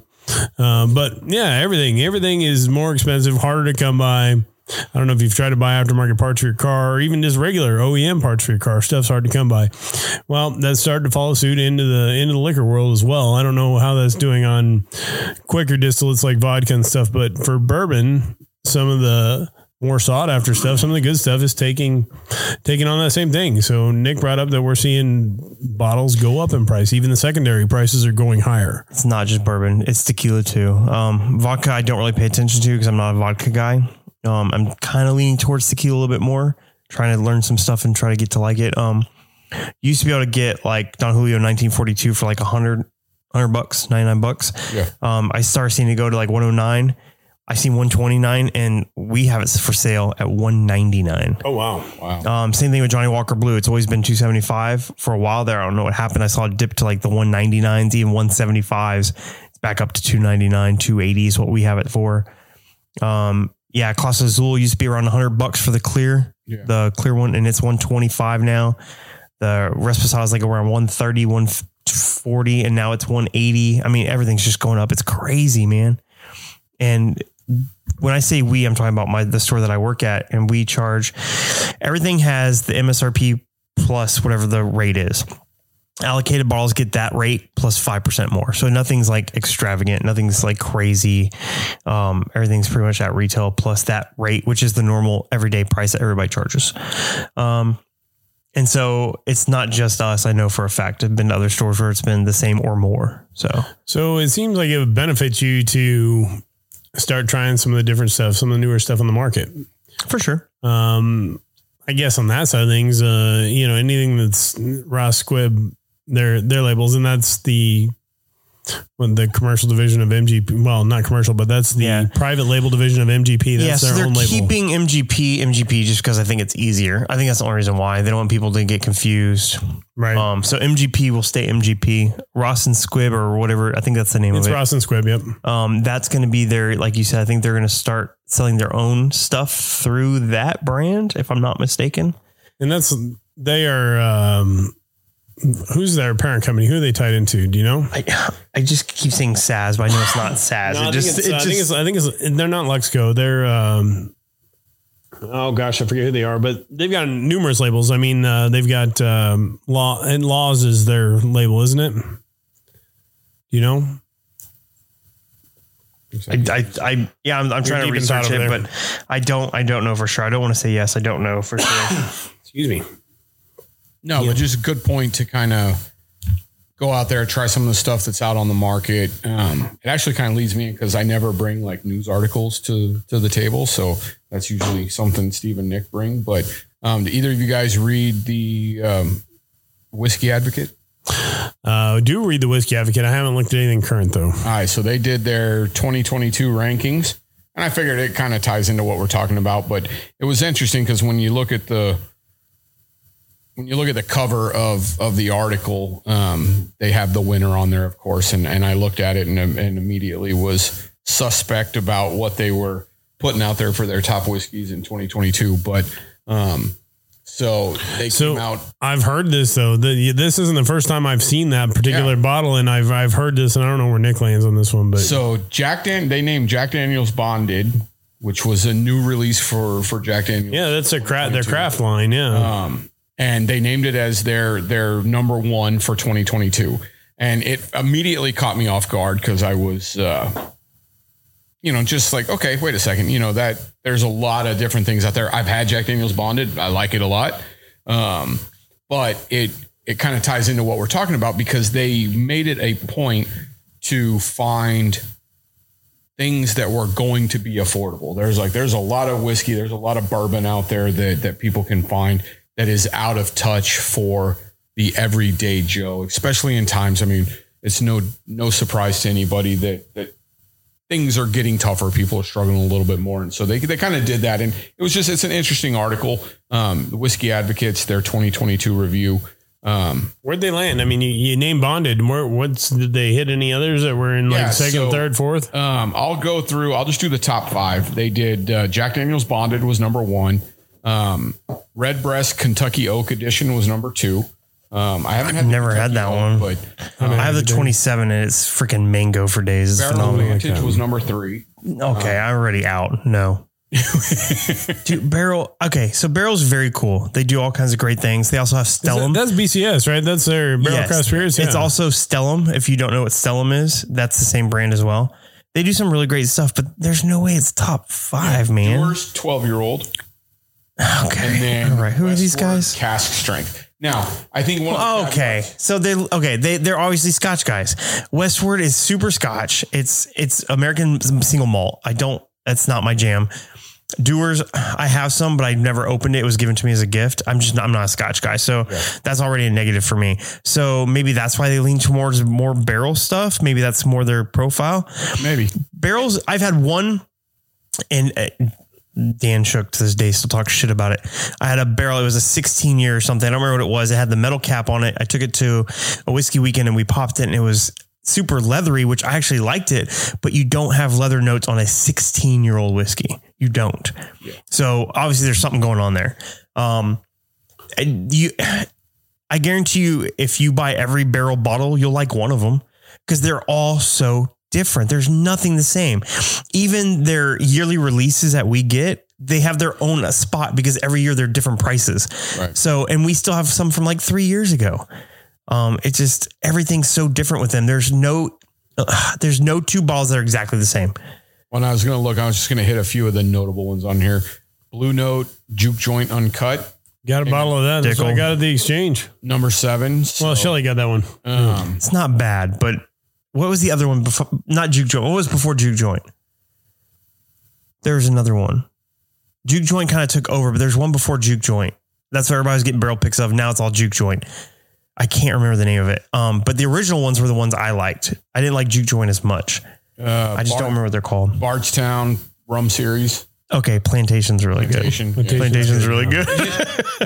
Uh, but yeah, everything everything is more expensive, harder to come by. I don't know if you've tried to buy aftermarket parts for your car or even just regular OEM parts for your car. Stuff's hard to come by. Well, that's starting to follow suit into the into the liquor world as well. I don't know how that's doing on quicker distillates like vodka and stuff, but for bourbon, some of the more sought after stuff, some of the good stuff is taking taking on that same thing. So Nick brought up that we're seeing bottles go up in price. Even the secondary prices are going higher. It's not just bourbon; it's tequila too. Um, vodka, I don't really pay attention to because I'm not a vodka guy. Um, I'm kind of leaning towards tequila a little bit more, trying to learn some stuff and try to get to like it. Um, used to be able to get like Don Julio 1942 for like 100, 100 bucks, 99 bucks. Yeah. Um, I started seeing it go to like 109. I seen 129 and we have it for sale at 199. Oh wow. Wow. Um, same thing with Johnnie Walker Blue. It's always been 275 for a while there. I don't know what happened. I saw it dip to like the 199s, even 175s. It's back up to 299, 280 is what we have it for. Um, yeah, Clase Azul used to be around 100 bucks for the clear, Yeah. the clear one, and it's 125 now. The Resposado is like around 130, 140, and now it's 180. I mean, everything's just going up. It's crazy, man. And when I say we, I'm talking about my the store that I work at, and we charge everything has the MSRP plus whatever the rate is. Allocated bottles get that rate plus plus five percent more, so nothing's like extravagant, nothing's like crazy. Um, everything's pretty much at retail plus that rate, which is the normal everyday price that everybody charges. Um, and so it's not just us. I know for a fact. I've been to other stores where it's been the same or more. So So it seems like it would benefit you to start trying some of the different stuff, some of the newer stuff on the market. for sure. Um, I guess on that side of things, uh, you know, anything that's Ross Squibb, their their labels, and that's the the commercial division of MGP. Well, not commercial, but that's the Yeah. private label division of MGP. That's yeah, so their they're own label. keeping MGP MGP just because I think it's easier. I think that's the only reason why they don't want people to get confused. right. Um, so MGP will stay MGP. Ross and Squibb or whatever. I think that's the name it's of it. Ross and Squibb. Yep. Um, that's going to be their, like you said, I think they're going to start selling their own stuff through that brand, if I'm not mistaken. And that's they are. Um, who's their parent company? Who are they tied into? Do you know? I, I just keep saying Saz, but I know it's not Saz. No, I it think it's- it I think it's. I think it's. They're not Luxco. They're. Um, oh gosh, I forget who they are, but they've got numerous labels. I mean, uh, they've got um, Law and Laws is their label, isn't it? You know, I, I, I, yeah, I'm, I'm trying to research it, there. but I don't, I don't know for sure. I don't want to say yes. I don't know for sure. excuse me. No, but just a good point to kind of go out there, try some of the stuff that's out on the market. Um, it actually kind of leads me in because I never bring like news articles to to the table, so that's usually something Steve and Nick bring. But um, do either of you guys read the um, Whiskey Advocate? Uh, do read the Whiskey Advocate. I haven't looked at anything current though. All right, so they did their 2022 rankings, and I figured it kind of ties into what we're talking about. But it was interesting because when you look at the when you look at the cover of of the article, um, they have the winner on there, of course, and and I looked at it and, and immediately was suspect about what they were putting out there for their top whiskeys in 2022. But um, so they So came out. I've heard this though. The, this isn't the first time I've seen that particular Yeah. bottle, and I've I've heard this, and I don't know where Nick lands on this one, but So Jack Dan, they named Jack Daniel's Bonded, which was a new release for for Jack Daniel's. yeah, that's a craft their craft line. Yeah, um, and they named it as their their number one for 2022 and it immediately caught me off guard because i was uh, you know just like okay wait a second. You know that there's a lot of different things out there. I've had jack daniels bonded. I like it a lot. Um, but it it kind of ties into what we're talking about because they made it a point to find things that were going to be affordable. There's like there's a lot of whiskey, there's a lot of bourbon out there that that people can find that is out of touch for the everyday Joe, especially in times. I mean, it's no no surprise to anybody that that things are getting tougher. People are struggling a little bit more, and so they they kind of did that. And it was just it's an interesting article. Um, the Whiskey Advocates their 2022 review. Um, Where'd they land? I mean, you, you name bonded. Where, what's did they hit any others that were in like Yeah, second, so- third, fourth? Um, I'll go through. I'll just do the top five. They did uh, Jack Daniel's Bonded was number one. Um, Redbreast Kentucky Oak Edition was number two. Um, I haven't had never had that one. but I have the 27 and it's freaking mango for days. It's Barrel phenomenal. Advantage was number three. Okay, I'm already out. No. Dude, Barrel. Okay, so Barrel's very cool. They do all kinds of great things. They also have Is that- Stellum. that's BCS, right? That's their barrel Yes. craft spirits. It's also Stellum. If you don't know what Stellum is, that's the same brand as well. They do some really great stuff, but there's no way it's top five, man. Yours, 12 year old. Okay. And then All right. Who are these guys? Cask Strength. Now, I think one of the Okay, so they okay they they're obviously Scotch guys. Westward is super Scotch. It's it's American single malt. I don't. That's not my jam. Dewar's, I have some, but I never opened it. It was given to me as a gift. I'm just not, I'm not a Scotch guy, so that's already a negative for me. So maybe that's why they lean towards more barrel stuff. Maybe that's more their profile. maybe Barrels. I've had one, and uh, Dan Shook to this day still talks shit about it. I had a barrel. It was a 16 year or something. I don't remember what it was. It had the metal cap on it. I took it to a whiskey weekend and we popped it, and it was super leathery, which I actually liked it. But you don't have leather notes on a 16 year old whiskey. You don't. So obviously there's something going on there. Um, you, I guarantee you, if you buy every barrel bottle, you'll like one of them because they're all so different. There's nothing the same. Even their yearly releases that we get, they have their own spot because every year they're different prices. Right. So, and we still have some from like three years ago. Um, it's just everything's so different with them. There's no, uh, there's no two balls that are exactly the same. when I was going to look, I was just going to hit a few of the notable ones on here. Blue Note, Juke Joint Uncut, got a bottle of that. That's what I got at the exchange. number seven. So, Well, Shelly got that one. um, It's not bad, but what was the other one before? Not juke joint. What was before juke joint? There was another one. Juke joint kind of took over, but there's one before juke joint. That's what everybody was getting barrel picks of. Now it's all juke joint. I can't remember the name of it. Um, but the original ones were the ones I liked. I didn't like juke joint as much. uh, I just don't remember what they're called. Bardstown Rum Series. Okay, plantation's really Plantation. good. Yeah. Plantation's really good. I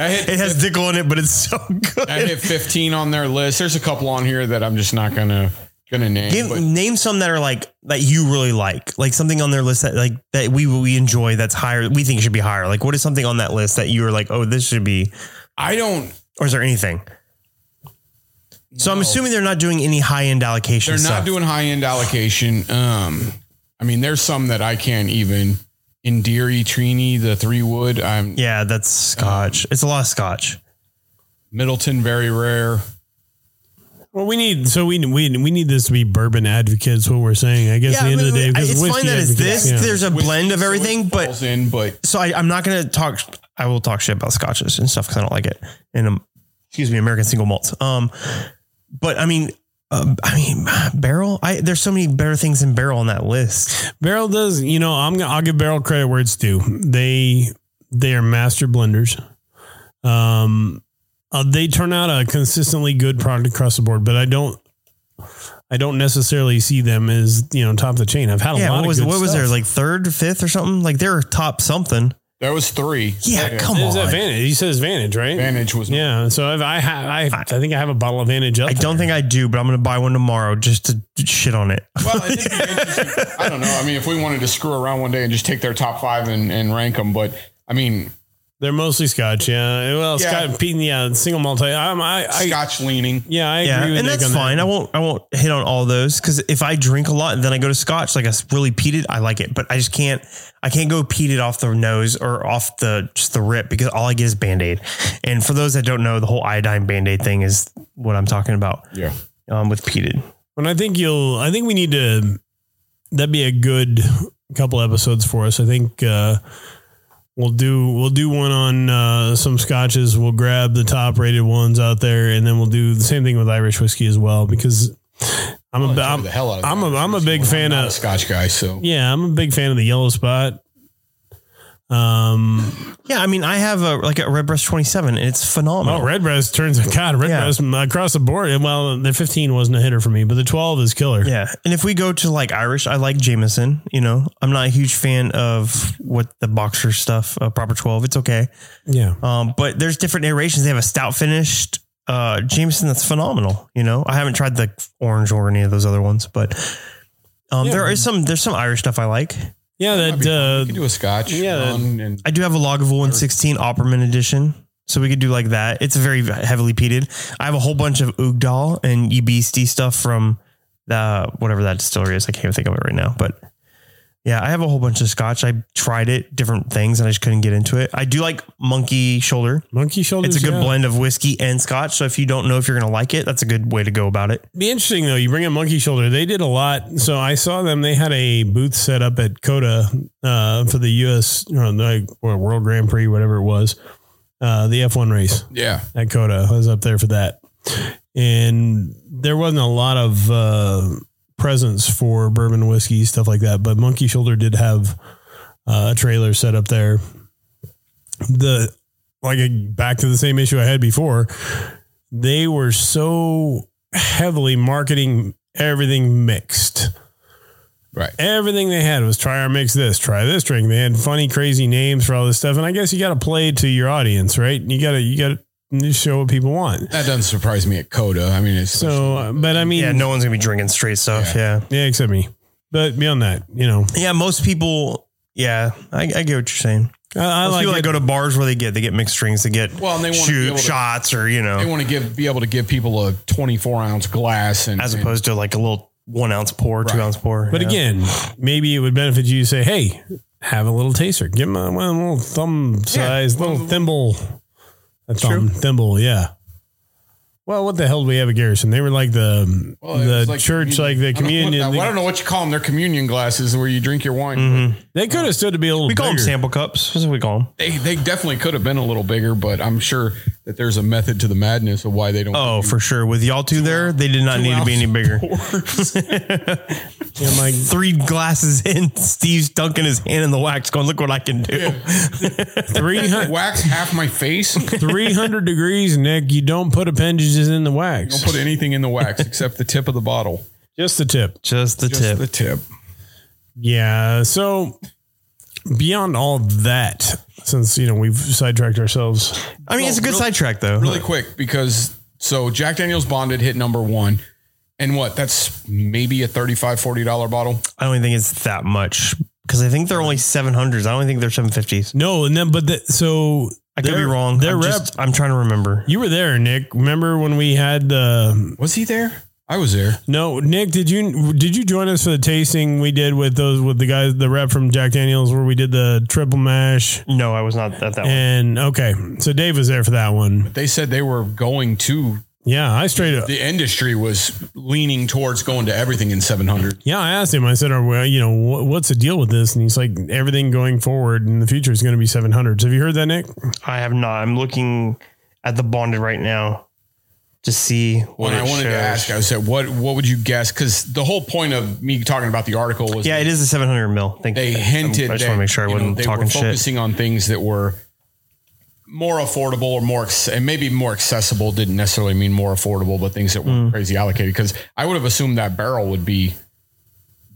hit, it has Dickel in it, but it's so good. I hit 15 on their list. There's a couple on here that I'm just not gonna gonna name. Give, but name some that are like that you really like, like something on their list that like that we we enjoy that's higher. We think should be higher. Like, what is something on that list that you were like, oh, this should be, I don't. or is there anything? So I'm assuming they're not doing any high end allocation. They're stuff. not doing high end allocation. Um, I mean, there's some that I can't even. Indiri Trini, the three wood. I'm Yeah, that's Scotch. it's a lot of Scotch. Midleton, very rare. Well, we need so we we we need this to be bourbon advocates. What we're saying, I guess. at the end of the day, because it's whiskey fine that it's this. yeah. There's a blend of So everything, but in, but so I, I'm not going to talk. I will talk shit about scotches and stuff because I don't like it. And um, excuse me, American single malts. Um, but I mean, um, I mean, barrel. I there's so many better things in barrel on that list. Barrel does, you know, I'm gonna I'll give Barrel credit where it's due. They they are master blenders. Um, uh, they turn out a consistently good product across the board, but I don't. I don't necessarily see them as you know top of the chain. I've had a Yeah, lot what of was good what was stuff. there like third, fifth, or something? Like they're top something. there was three. Yeah, come Is on. that Vantage? He says Vantage, right? Advantage was Yeah. So I've, I have I I think I have a bottle of Vantage. Up I don't think I do, but I'm going to buy one tomorrow just to shit on it. Well, I, it'd be interesting. I don't know. I mean, if we wanted to screw around one day and just take their top five and, and rank them, but I mean, they're mostly Scotch. Yeah. Well, Yeah. Scotch, Pete, yeah, single multi. I'm, I, I, Scotch leaning. yeah, I yeah, agree with and Nick that's on that. fine. I won't I won't hit on all those because if I drink a lot and then I go to Scotch, like a really peated, I like it, but I just can't. I can't go peated off the nose or off the just the rip because all I get is Band Aid. And for those that don't know, the whole iodine Band Aid thing is what I'm talking about Yeah. um, with peated. And I think you'll. I think we need to. That'd be a good couple episodes for us. I think uh, we'll do we'll do one on uh, some scotches. We'll grab the top rated ones out there, and then we'll do the same thing with Irish whiskey as well. Because I'm a, Enjoy I'm, the hell out of I'm a. I'm a big fan of, Scotch guy, so yeah, I'm a big fan of the yellow spot. Um, Yeah, I mean, I have a like a Redbreast 27, and it's phenomenal. oh, Redbreast turns, a God, Redbreast across the board. Well, the 15 wasn't a hitter for me, but the 12 is killer. Yeah, and if we go to like Irish, I like Jameson. You know, I'm not a huge fan of what the boxer stuff. Uh, Proper 12, it's okay. Yeah. Um, but there's different iterations. They have a stout finished uh, Jameson that's phenomenal. You know, I haven't tried the orange or any of those other ones, but um, Yeah. there is some there's some Irish stuff I like. Yeah. That, you uh, can do a Scotch. yeah, that- and I do have a Lagavulin 116 Offerman edition. So we could do like that. It's very heavily peated. I have a whole bunch of Uigeadail and Wee Beastie stuff from the whatever that distillery is. I can't think of it right now, but yeah, I have a whole bunch of scotch. I tried it, different things, and I just couldn't get into it. I do like monkey shoulder. monkey shoulders. It's a good yeah. blend of whiskey and scotch. So if you don't know if you're going to like it, that's a good way to go about it. Be interesting though. You bring a monkey shoulder. They did a lot. So I saw them. They had a booth set up at COTA uh, for the U.S. Or the or World Grand Prix, whatever it was, uh, the F1 race yeah, at COTA. I was up there for that, and there wasn't a lot of uh, presence for bourbon whiskey stuff like that. But Monkey Shoulder did have uh, a trailer set up there. The like back to the same issue I had before. They were so heavily marketing everything mixed. right. Everything they had was try our mix this, try this drink. They had funny, crazy names for all this stuff. And I guess you got to play to your audience, right? You got to, you got to show what people want. That doesn't surprise me at COTA. I mean, it's So, uh, but I mean, Yeah, no one's going to be drinking straight stuff. Yeah. yeah, except me. But beyond that, you know, Yeah, most people. Yeah, I, I get what you're saying. I, I like, people it. that go to bars where they get they get mixed drinks, they get Well, and they wanna shoot to- shots or you know, they want to give be able to give people a 24 ounce glass and as and- opposed to like a little one ounce pour, two ounce pour. But yeah. again, maybe it would benefit you to say, "Hey, have a little taster. Give them a, one little thumb size, little thimble, a thumb thimble." Yeah. Well, what the hell do we have at Garrison? They were like the Well, the like church, communion- like the I don't what communion. that- I don't know what you call them. They're communion glasses where you drink your wine. Mm-hmm. they could have stood to be a little. we call them sample cups. That's what we call them. They they definitely could have been a little bigger, but I'm sure that there's a method to the madness of why they don't. Oh, do for sure. With y'all two there, they did not need to be any bigger. pours. Yeah, my Three glasses in, Steve's dunking his hand in the wax, going, "Look what I can do." three hundred wax half my face. Three hundred degrees, Nick. You don't put appendages in the wax. You don't put anything in the wax except the tip of the bottle. Just the tip. Just the Just tip. the tip. Yeah. So beyond all that, since you know we've sidetracked ourselves, I mean, it's a good really- sidetrack though. Really quick because so Jack Daniels Bonded hit number one. And what? That's maybe a $35, $40 bottle. I don't even think it's that much because I think they're only seven hundreds. I don't think they're seven fifties. no, and then but the, so I could be their- wrong. Their I'm, rep, just, I'm trying to remember. you were there, Nick. Remember when we had the Was he there? I was there. no, Nick? Did you did you join us for the tasting we did with those with the guys, the rep from Jack Daniels, where we did the triple mash? No, I was not at that one. And okay, so Dave was there for that one. They said they were going to, Yeah, I straight up. the industry was leaning towards going to everything in 700. Yeah, I asked him. I said, "Are we, you know wh- what's the deal with this?" And he's like, "Everything going forward in the future is going to be 700s." Have you heard that, Nick? I have not. I'm looking at the bonded right now to see what When I wanted shows. to ask, I said, what what would you guess? Because the whole point of me talking about the article was Yeah, it is a 700 mil. Thank they you. hinted I just want to make sure I wasn't they talking were shit. focusing on things that were more affordable or more and maybe more accessible didn't necessarily mean more affordable, but things that were Hmm. crazy allocated. Because I would have assumed that barrel would be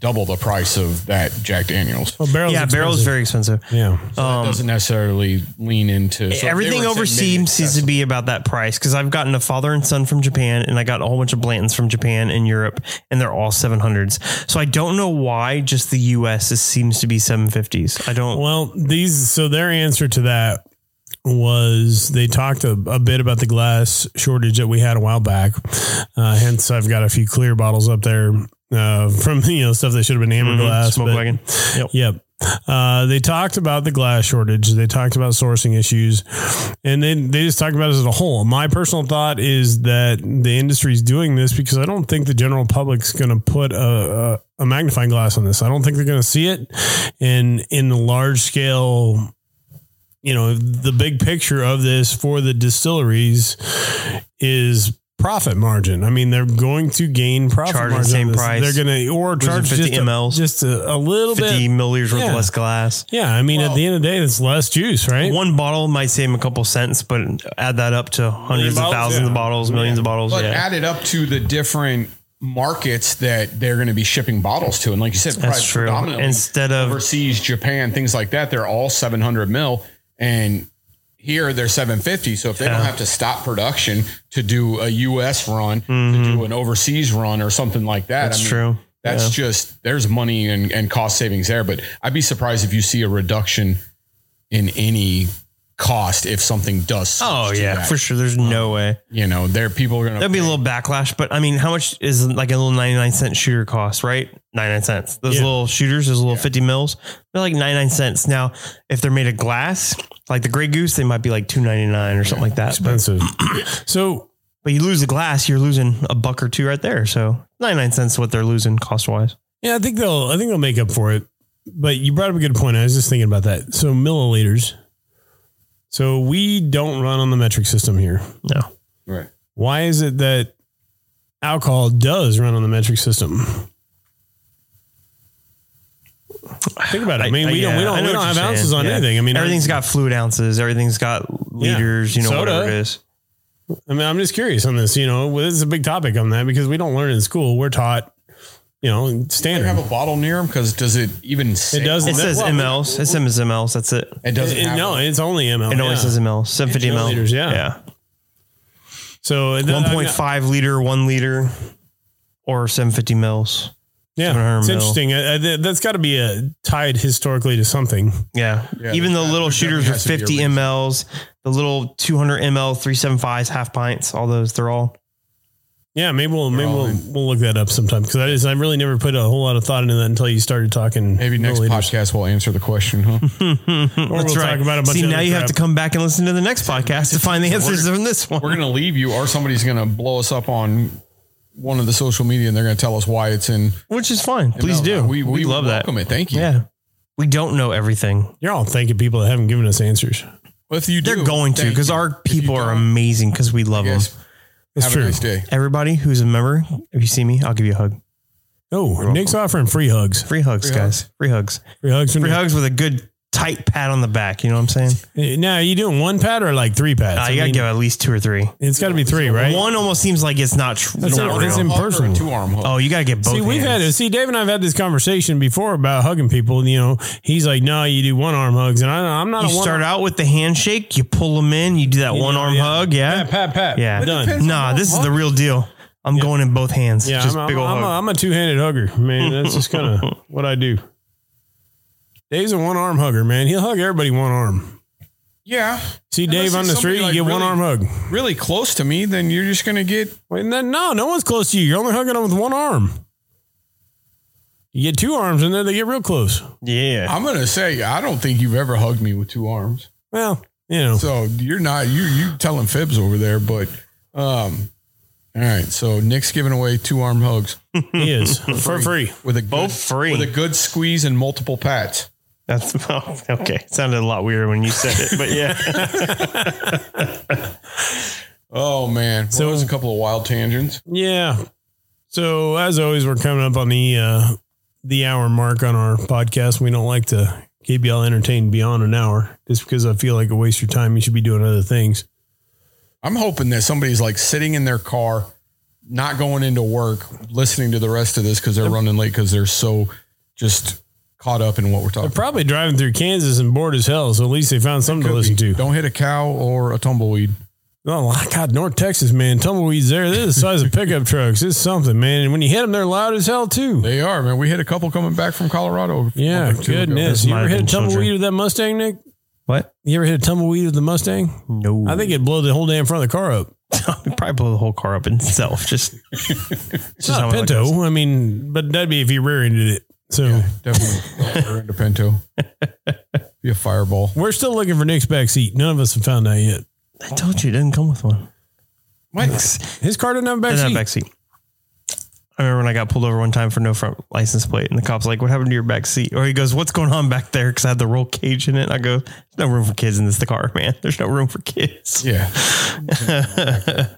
double the price of that Jack Daniels. Well, barrels. Yeah, barrel is very expensive. Yeah. So that doesn't necessarily lean into so Everything were saying maybe overseas seems to be about that price because I've gotten a father and son from Japan and I got a whole bunch of Blantons from Japan and Europe and they're all 700s. So I don't know why just the US is, seems to be 750s. I don't. Well, these so their answer to that was they talked a, a bit about the glass shortage that we had a while back. Uh, hence, I've got a few clear bottles up there uh, from you know stuff that should have been amber glass. Mm-hmm. Smoke but- wagon. Yep. Yep. Uh, they talked about the glass shortage. They talked about sourcing issues, and then they just talked about it as a whole. My personal thought is that the industry is doing this because I don't think the general public's going to put a, a, a magnifying glass on this. I don't think they're going to see it, and in the large scale, you know, the big picture of this for the distilleries is profit margin. I mean, they're going to gain profit Charge the same price. They're going to or charge 50 just a, mLs. just a, a little 50 bit. milliliters worth less glass. Yeah, I mean, at the end of the day, it's less juice, right? One bottle might save them a couple cents, but add that up to hundreds of thousands yeah. of bottles, millions of bottles. But yeah. add it up to the different markets that they're going to be shipping bottles to. And like you said, That's true. Instead of overseas, Japan, things like that, they're all 700 mil. And here they're 750. So if they don't have to stop production to do a US run, to do an overseas run or something like that, Mm-hmm. That's true. That's just, there's money and, and cost savings there. But I'd be surprised if you see a reduction in any cost if something does. oh yeah, that. for sure. There's no way. You know, there people are going to There'd be a little backlash, but I mean, how much is like a little 99 cent shooter cost, right? 99 cents. Those Yeah. little shooters, those little 50 mils, they're like 99 cents. Now, if they're made of glass, like the Grey Goose, they might be like 299 or something like that. But, Expensive. so but you lose the glass, you're losing a buck or two right there. So 99 cents is what they're losing cost wise. yeah, I think they'll I think they'll make up for it. But you brought up a good point. I was just thinking about that. So milliliters. So we don't run on the metric system here. No. right. Why is it that alcohol does run on the metric system? Think about it. I mean, we don't we don't, we don't have ounces saying. on Yeah. anything. I mean, everything's got fluid ounces, everything's got liters, you know, Soda. whatever it is. I mean, I'm just curious on this. You know, well, this is a big topic on that because we don't learn in school. We're taught, you know, Do they standard. have a bottle near them? Because does it even say It doesn't. It says Well, mLs. It says mLs. That's it. It doesn't. It- have no, a- it's only ml. It only yeah. says mL. 750 ml. milliliters, yeah. Yeah. so it- 1.5 liter, one liter, or 750 mils. Yeah, 700 it's mil. interesting. Uh, uh, that's got to be uh tied historically to something. Yeah. Yeah, Even the little shooters definitely are has to be a 50 mLs, the little 200 ml 375s, half pints, all those, they're all. Yeah, maybe we'll maybe we'll, in. we'll look that up sometime because I just I really never put a whole lot of thought into that until you started talking. Maybe next milliliters. podcast we'll answer the question, huh? Or we'll talk about a bunch See, of now other you have to come back and listen to the next podcast to find the answers from this one. We're gonna leave you, or somebody's gonna blow us up on one of the social media, and they're gonna tell us why it's in. Which is fine. Please No, do. We, We, we love that. welcome it. Thank you. Yeah. We don't know everything. You're all thanking people that haven't given us answers. Well, if you do, They're going to thank because you. our If you people are don't, amazing because we love them. yes, It's have true. a nice day. Everybody who's a member, if you see me, I'll give you a hug. Oh, Nick's offering free hugs. Free hugs, Free guys. Free hugs. Free hugs. Free hugs with a good tight pat on the back. You know what I'm saying? Now, are you doing one pad or like three pads? Uh, I you gotta mean, give at least two or three. it's got to be three, right? One almost seems like it's not true. That's not not- real. that's in Hug or a person. two arm hug. Oh, you gotta get both. See, we've had see Dave and I've had this conversation before about hugging people. You know, he's like, "No, you do one arm hugs," and I, I'm not You a one start out with the handshake, you pull them in, you do that one arm yeah. hug, yeah, pat, pat, pat. yeah. done. Nah, this is the real deal. I'm going in both hands. Yeah, just I'm, big I'm, old I'm, hug. a, I'm a two handed hugger, man. That's just kind of what I do. Dave's a one arm hugger, man. He'll hug everybody one arm. yeah. See Unless Dave on the street, somebody, you like, get one arm hug. Really close to me, then you're just gonna get. Wait, no, no, no one's close to you. You're only hugging them with one arm. You get two arms in there, they get real close. yeah. I'm gonna say I don't think you've ever hugged me with two arms. Well, you know, So you're not you you telling fibs over there, but um. All right, so Nick's giving away two arm hugs he is for free. with a good, Both free. with a good squeeze and multiple pats. That's okay. It sounded a lot weirder when you said it, but yeah. Oh man, so that was a couple of wild tangents. Yeah. So as always, we're coming up on the uh, the hour mark on our podcast. We don't like to keep y'all entertained beyond an hour, just because I feel like a waste of your time. You should be doing other things. I'm hoping that somebody's like sitting in their car, not going into work, listening to the rest of this because they're running late because they're so just caught up in what we're talking. They're probably driving through Kansas and bored as hell, so at least they found something to listen to. Don't hit a cow or a tumbleweed. Oh, my God, North Texas, man, tumbleweeds there. They're the size of pickup trucks. It's something, man. And when you hit them, they're loud as hell too. They are man. We hit a couple coming back from Colorado. Yeah, or two ago. goodness. You ever hit a been children. tumbleweed with that Mustang, Nick? What? You ever hit a tumbleweed with the Mustang? No. I think it'd blow the whole damn front of the car up. It'd probably blow the whole car up in itself. Just, It's not a Pinto. I mean, but that'd be if you rear-ended it. So Definitely we're into Pinto. Be a fireball. we're still looking for Nick's back seat. None of us have found that yet. I told you it didn't come with one. What? His car didn't have a back Doesn't have seat. a back seat. I remember when I got pulled over one time for no front license plate, and the cop's like, "What happened to your back seat?" Or he goes, "What's going on back there?" Because I had the roll cage in it. I go, "There's no room for kids in this car, man. There's no room for kids." Yeah.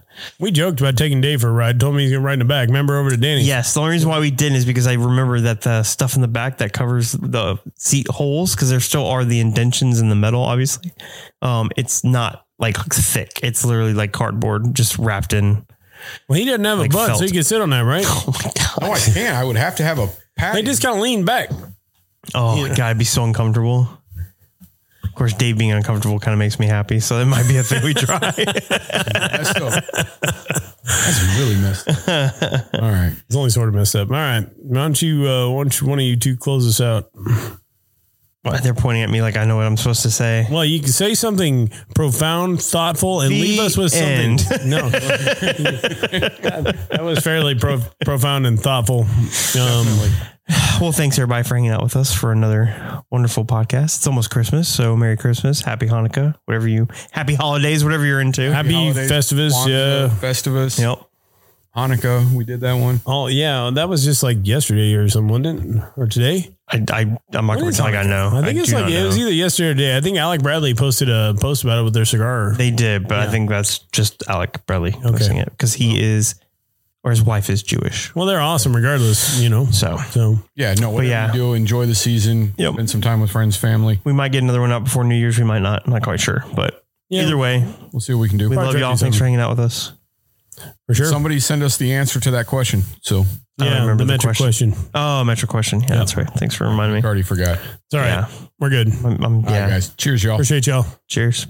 We joked about taking Dave for a ride. Told me he's gonna ride in the back. Remember over to Danny. Yes, the only reason why we didn't is because I remember that the stuff in the back that covers the seat holes, because there still are the indentions in the metal, obviously. Um, it's not like thick. It's literally like cardboard, just wrapped in. Well, he doesn't have a Like butt, so he can sit on that, right? Oh my god! No, I can't. I would have to have a pad. They just kind of lean back. Oh my god, it'd be so uncomfortable. Of course, Dave being uncomfortable kind of makes me happy, so it might be a thing we try. That's, still, that's really messed up. All right. It's only sort of messed up. All right, why don't you? Uh, why don't you, one of you two close us out? They're pointing at me like I know what I'm supposed to say. Well, you can say something profound, thoughtful, and The leave us with something. end. No, that was fairly pro- profound and thoughtful. Um, Well, thanks everybody for hanging out with us for another wonderful podcast. It's almost Christmas, so Merry Christmas, Happy Hanukkah, whatever you, Happy Holidays, whatever you're into. happy Holidays, Festivus, Kwanzaa, yeah. Festivus. Yep. Hanukkah. We did that one. Oh yeah, that was just like yesterday or something, wasn't it? Or today? I, I, I'm not When going is to like I know. I think it's like not it was either yesterday or today. I think Alec Bradley posted a post about it with their cigar. They did, but I think that's just Alec Bradley posting it because he is, or his wife is Jewish. well, they're awesome regardless, you know. So So Yeah. No, whatever yeah. you do, enjoy the season. Yep. Spend some time with friends, family. we might get another one out before New Year's. We might not. I'm not quite sure, but Yeah. either way, We'll see what we can do. we love y'all. Thanks for hanging out with us. For sure, Somebody send us the answer to that question. So I don't yeah, remember the the metric question. Oh, metric question. Yeah, that's right. Thanks for reminding I me. already forgot. It's all right. Yeah. We're good. I'm, I'm- yeah. right, guys. Cheers, y'all. Appreciate y'all. Cheers.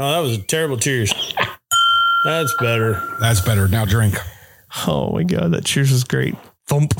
Oh, that was a terrible cheers. That's better. That's better. Now drink. Oh my god, that cheers was great. Thump.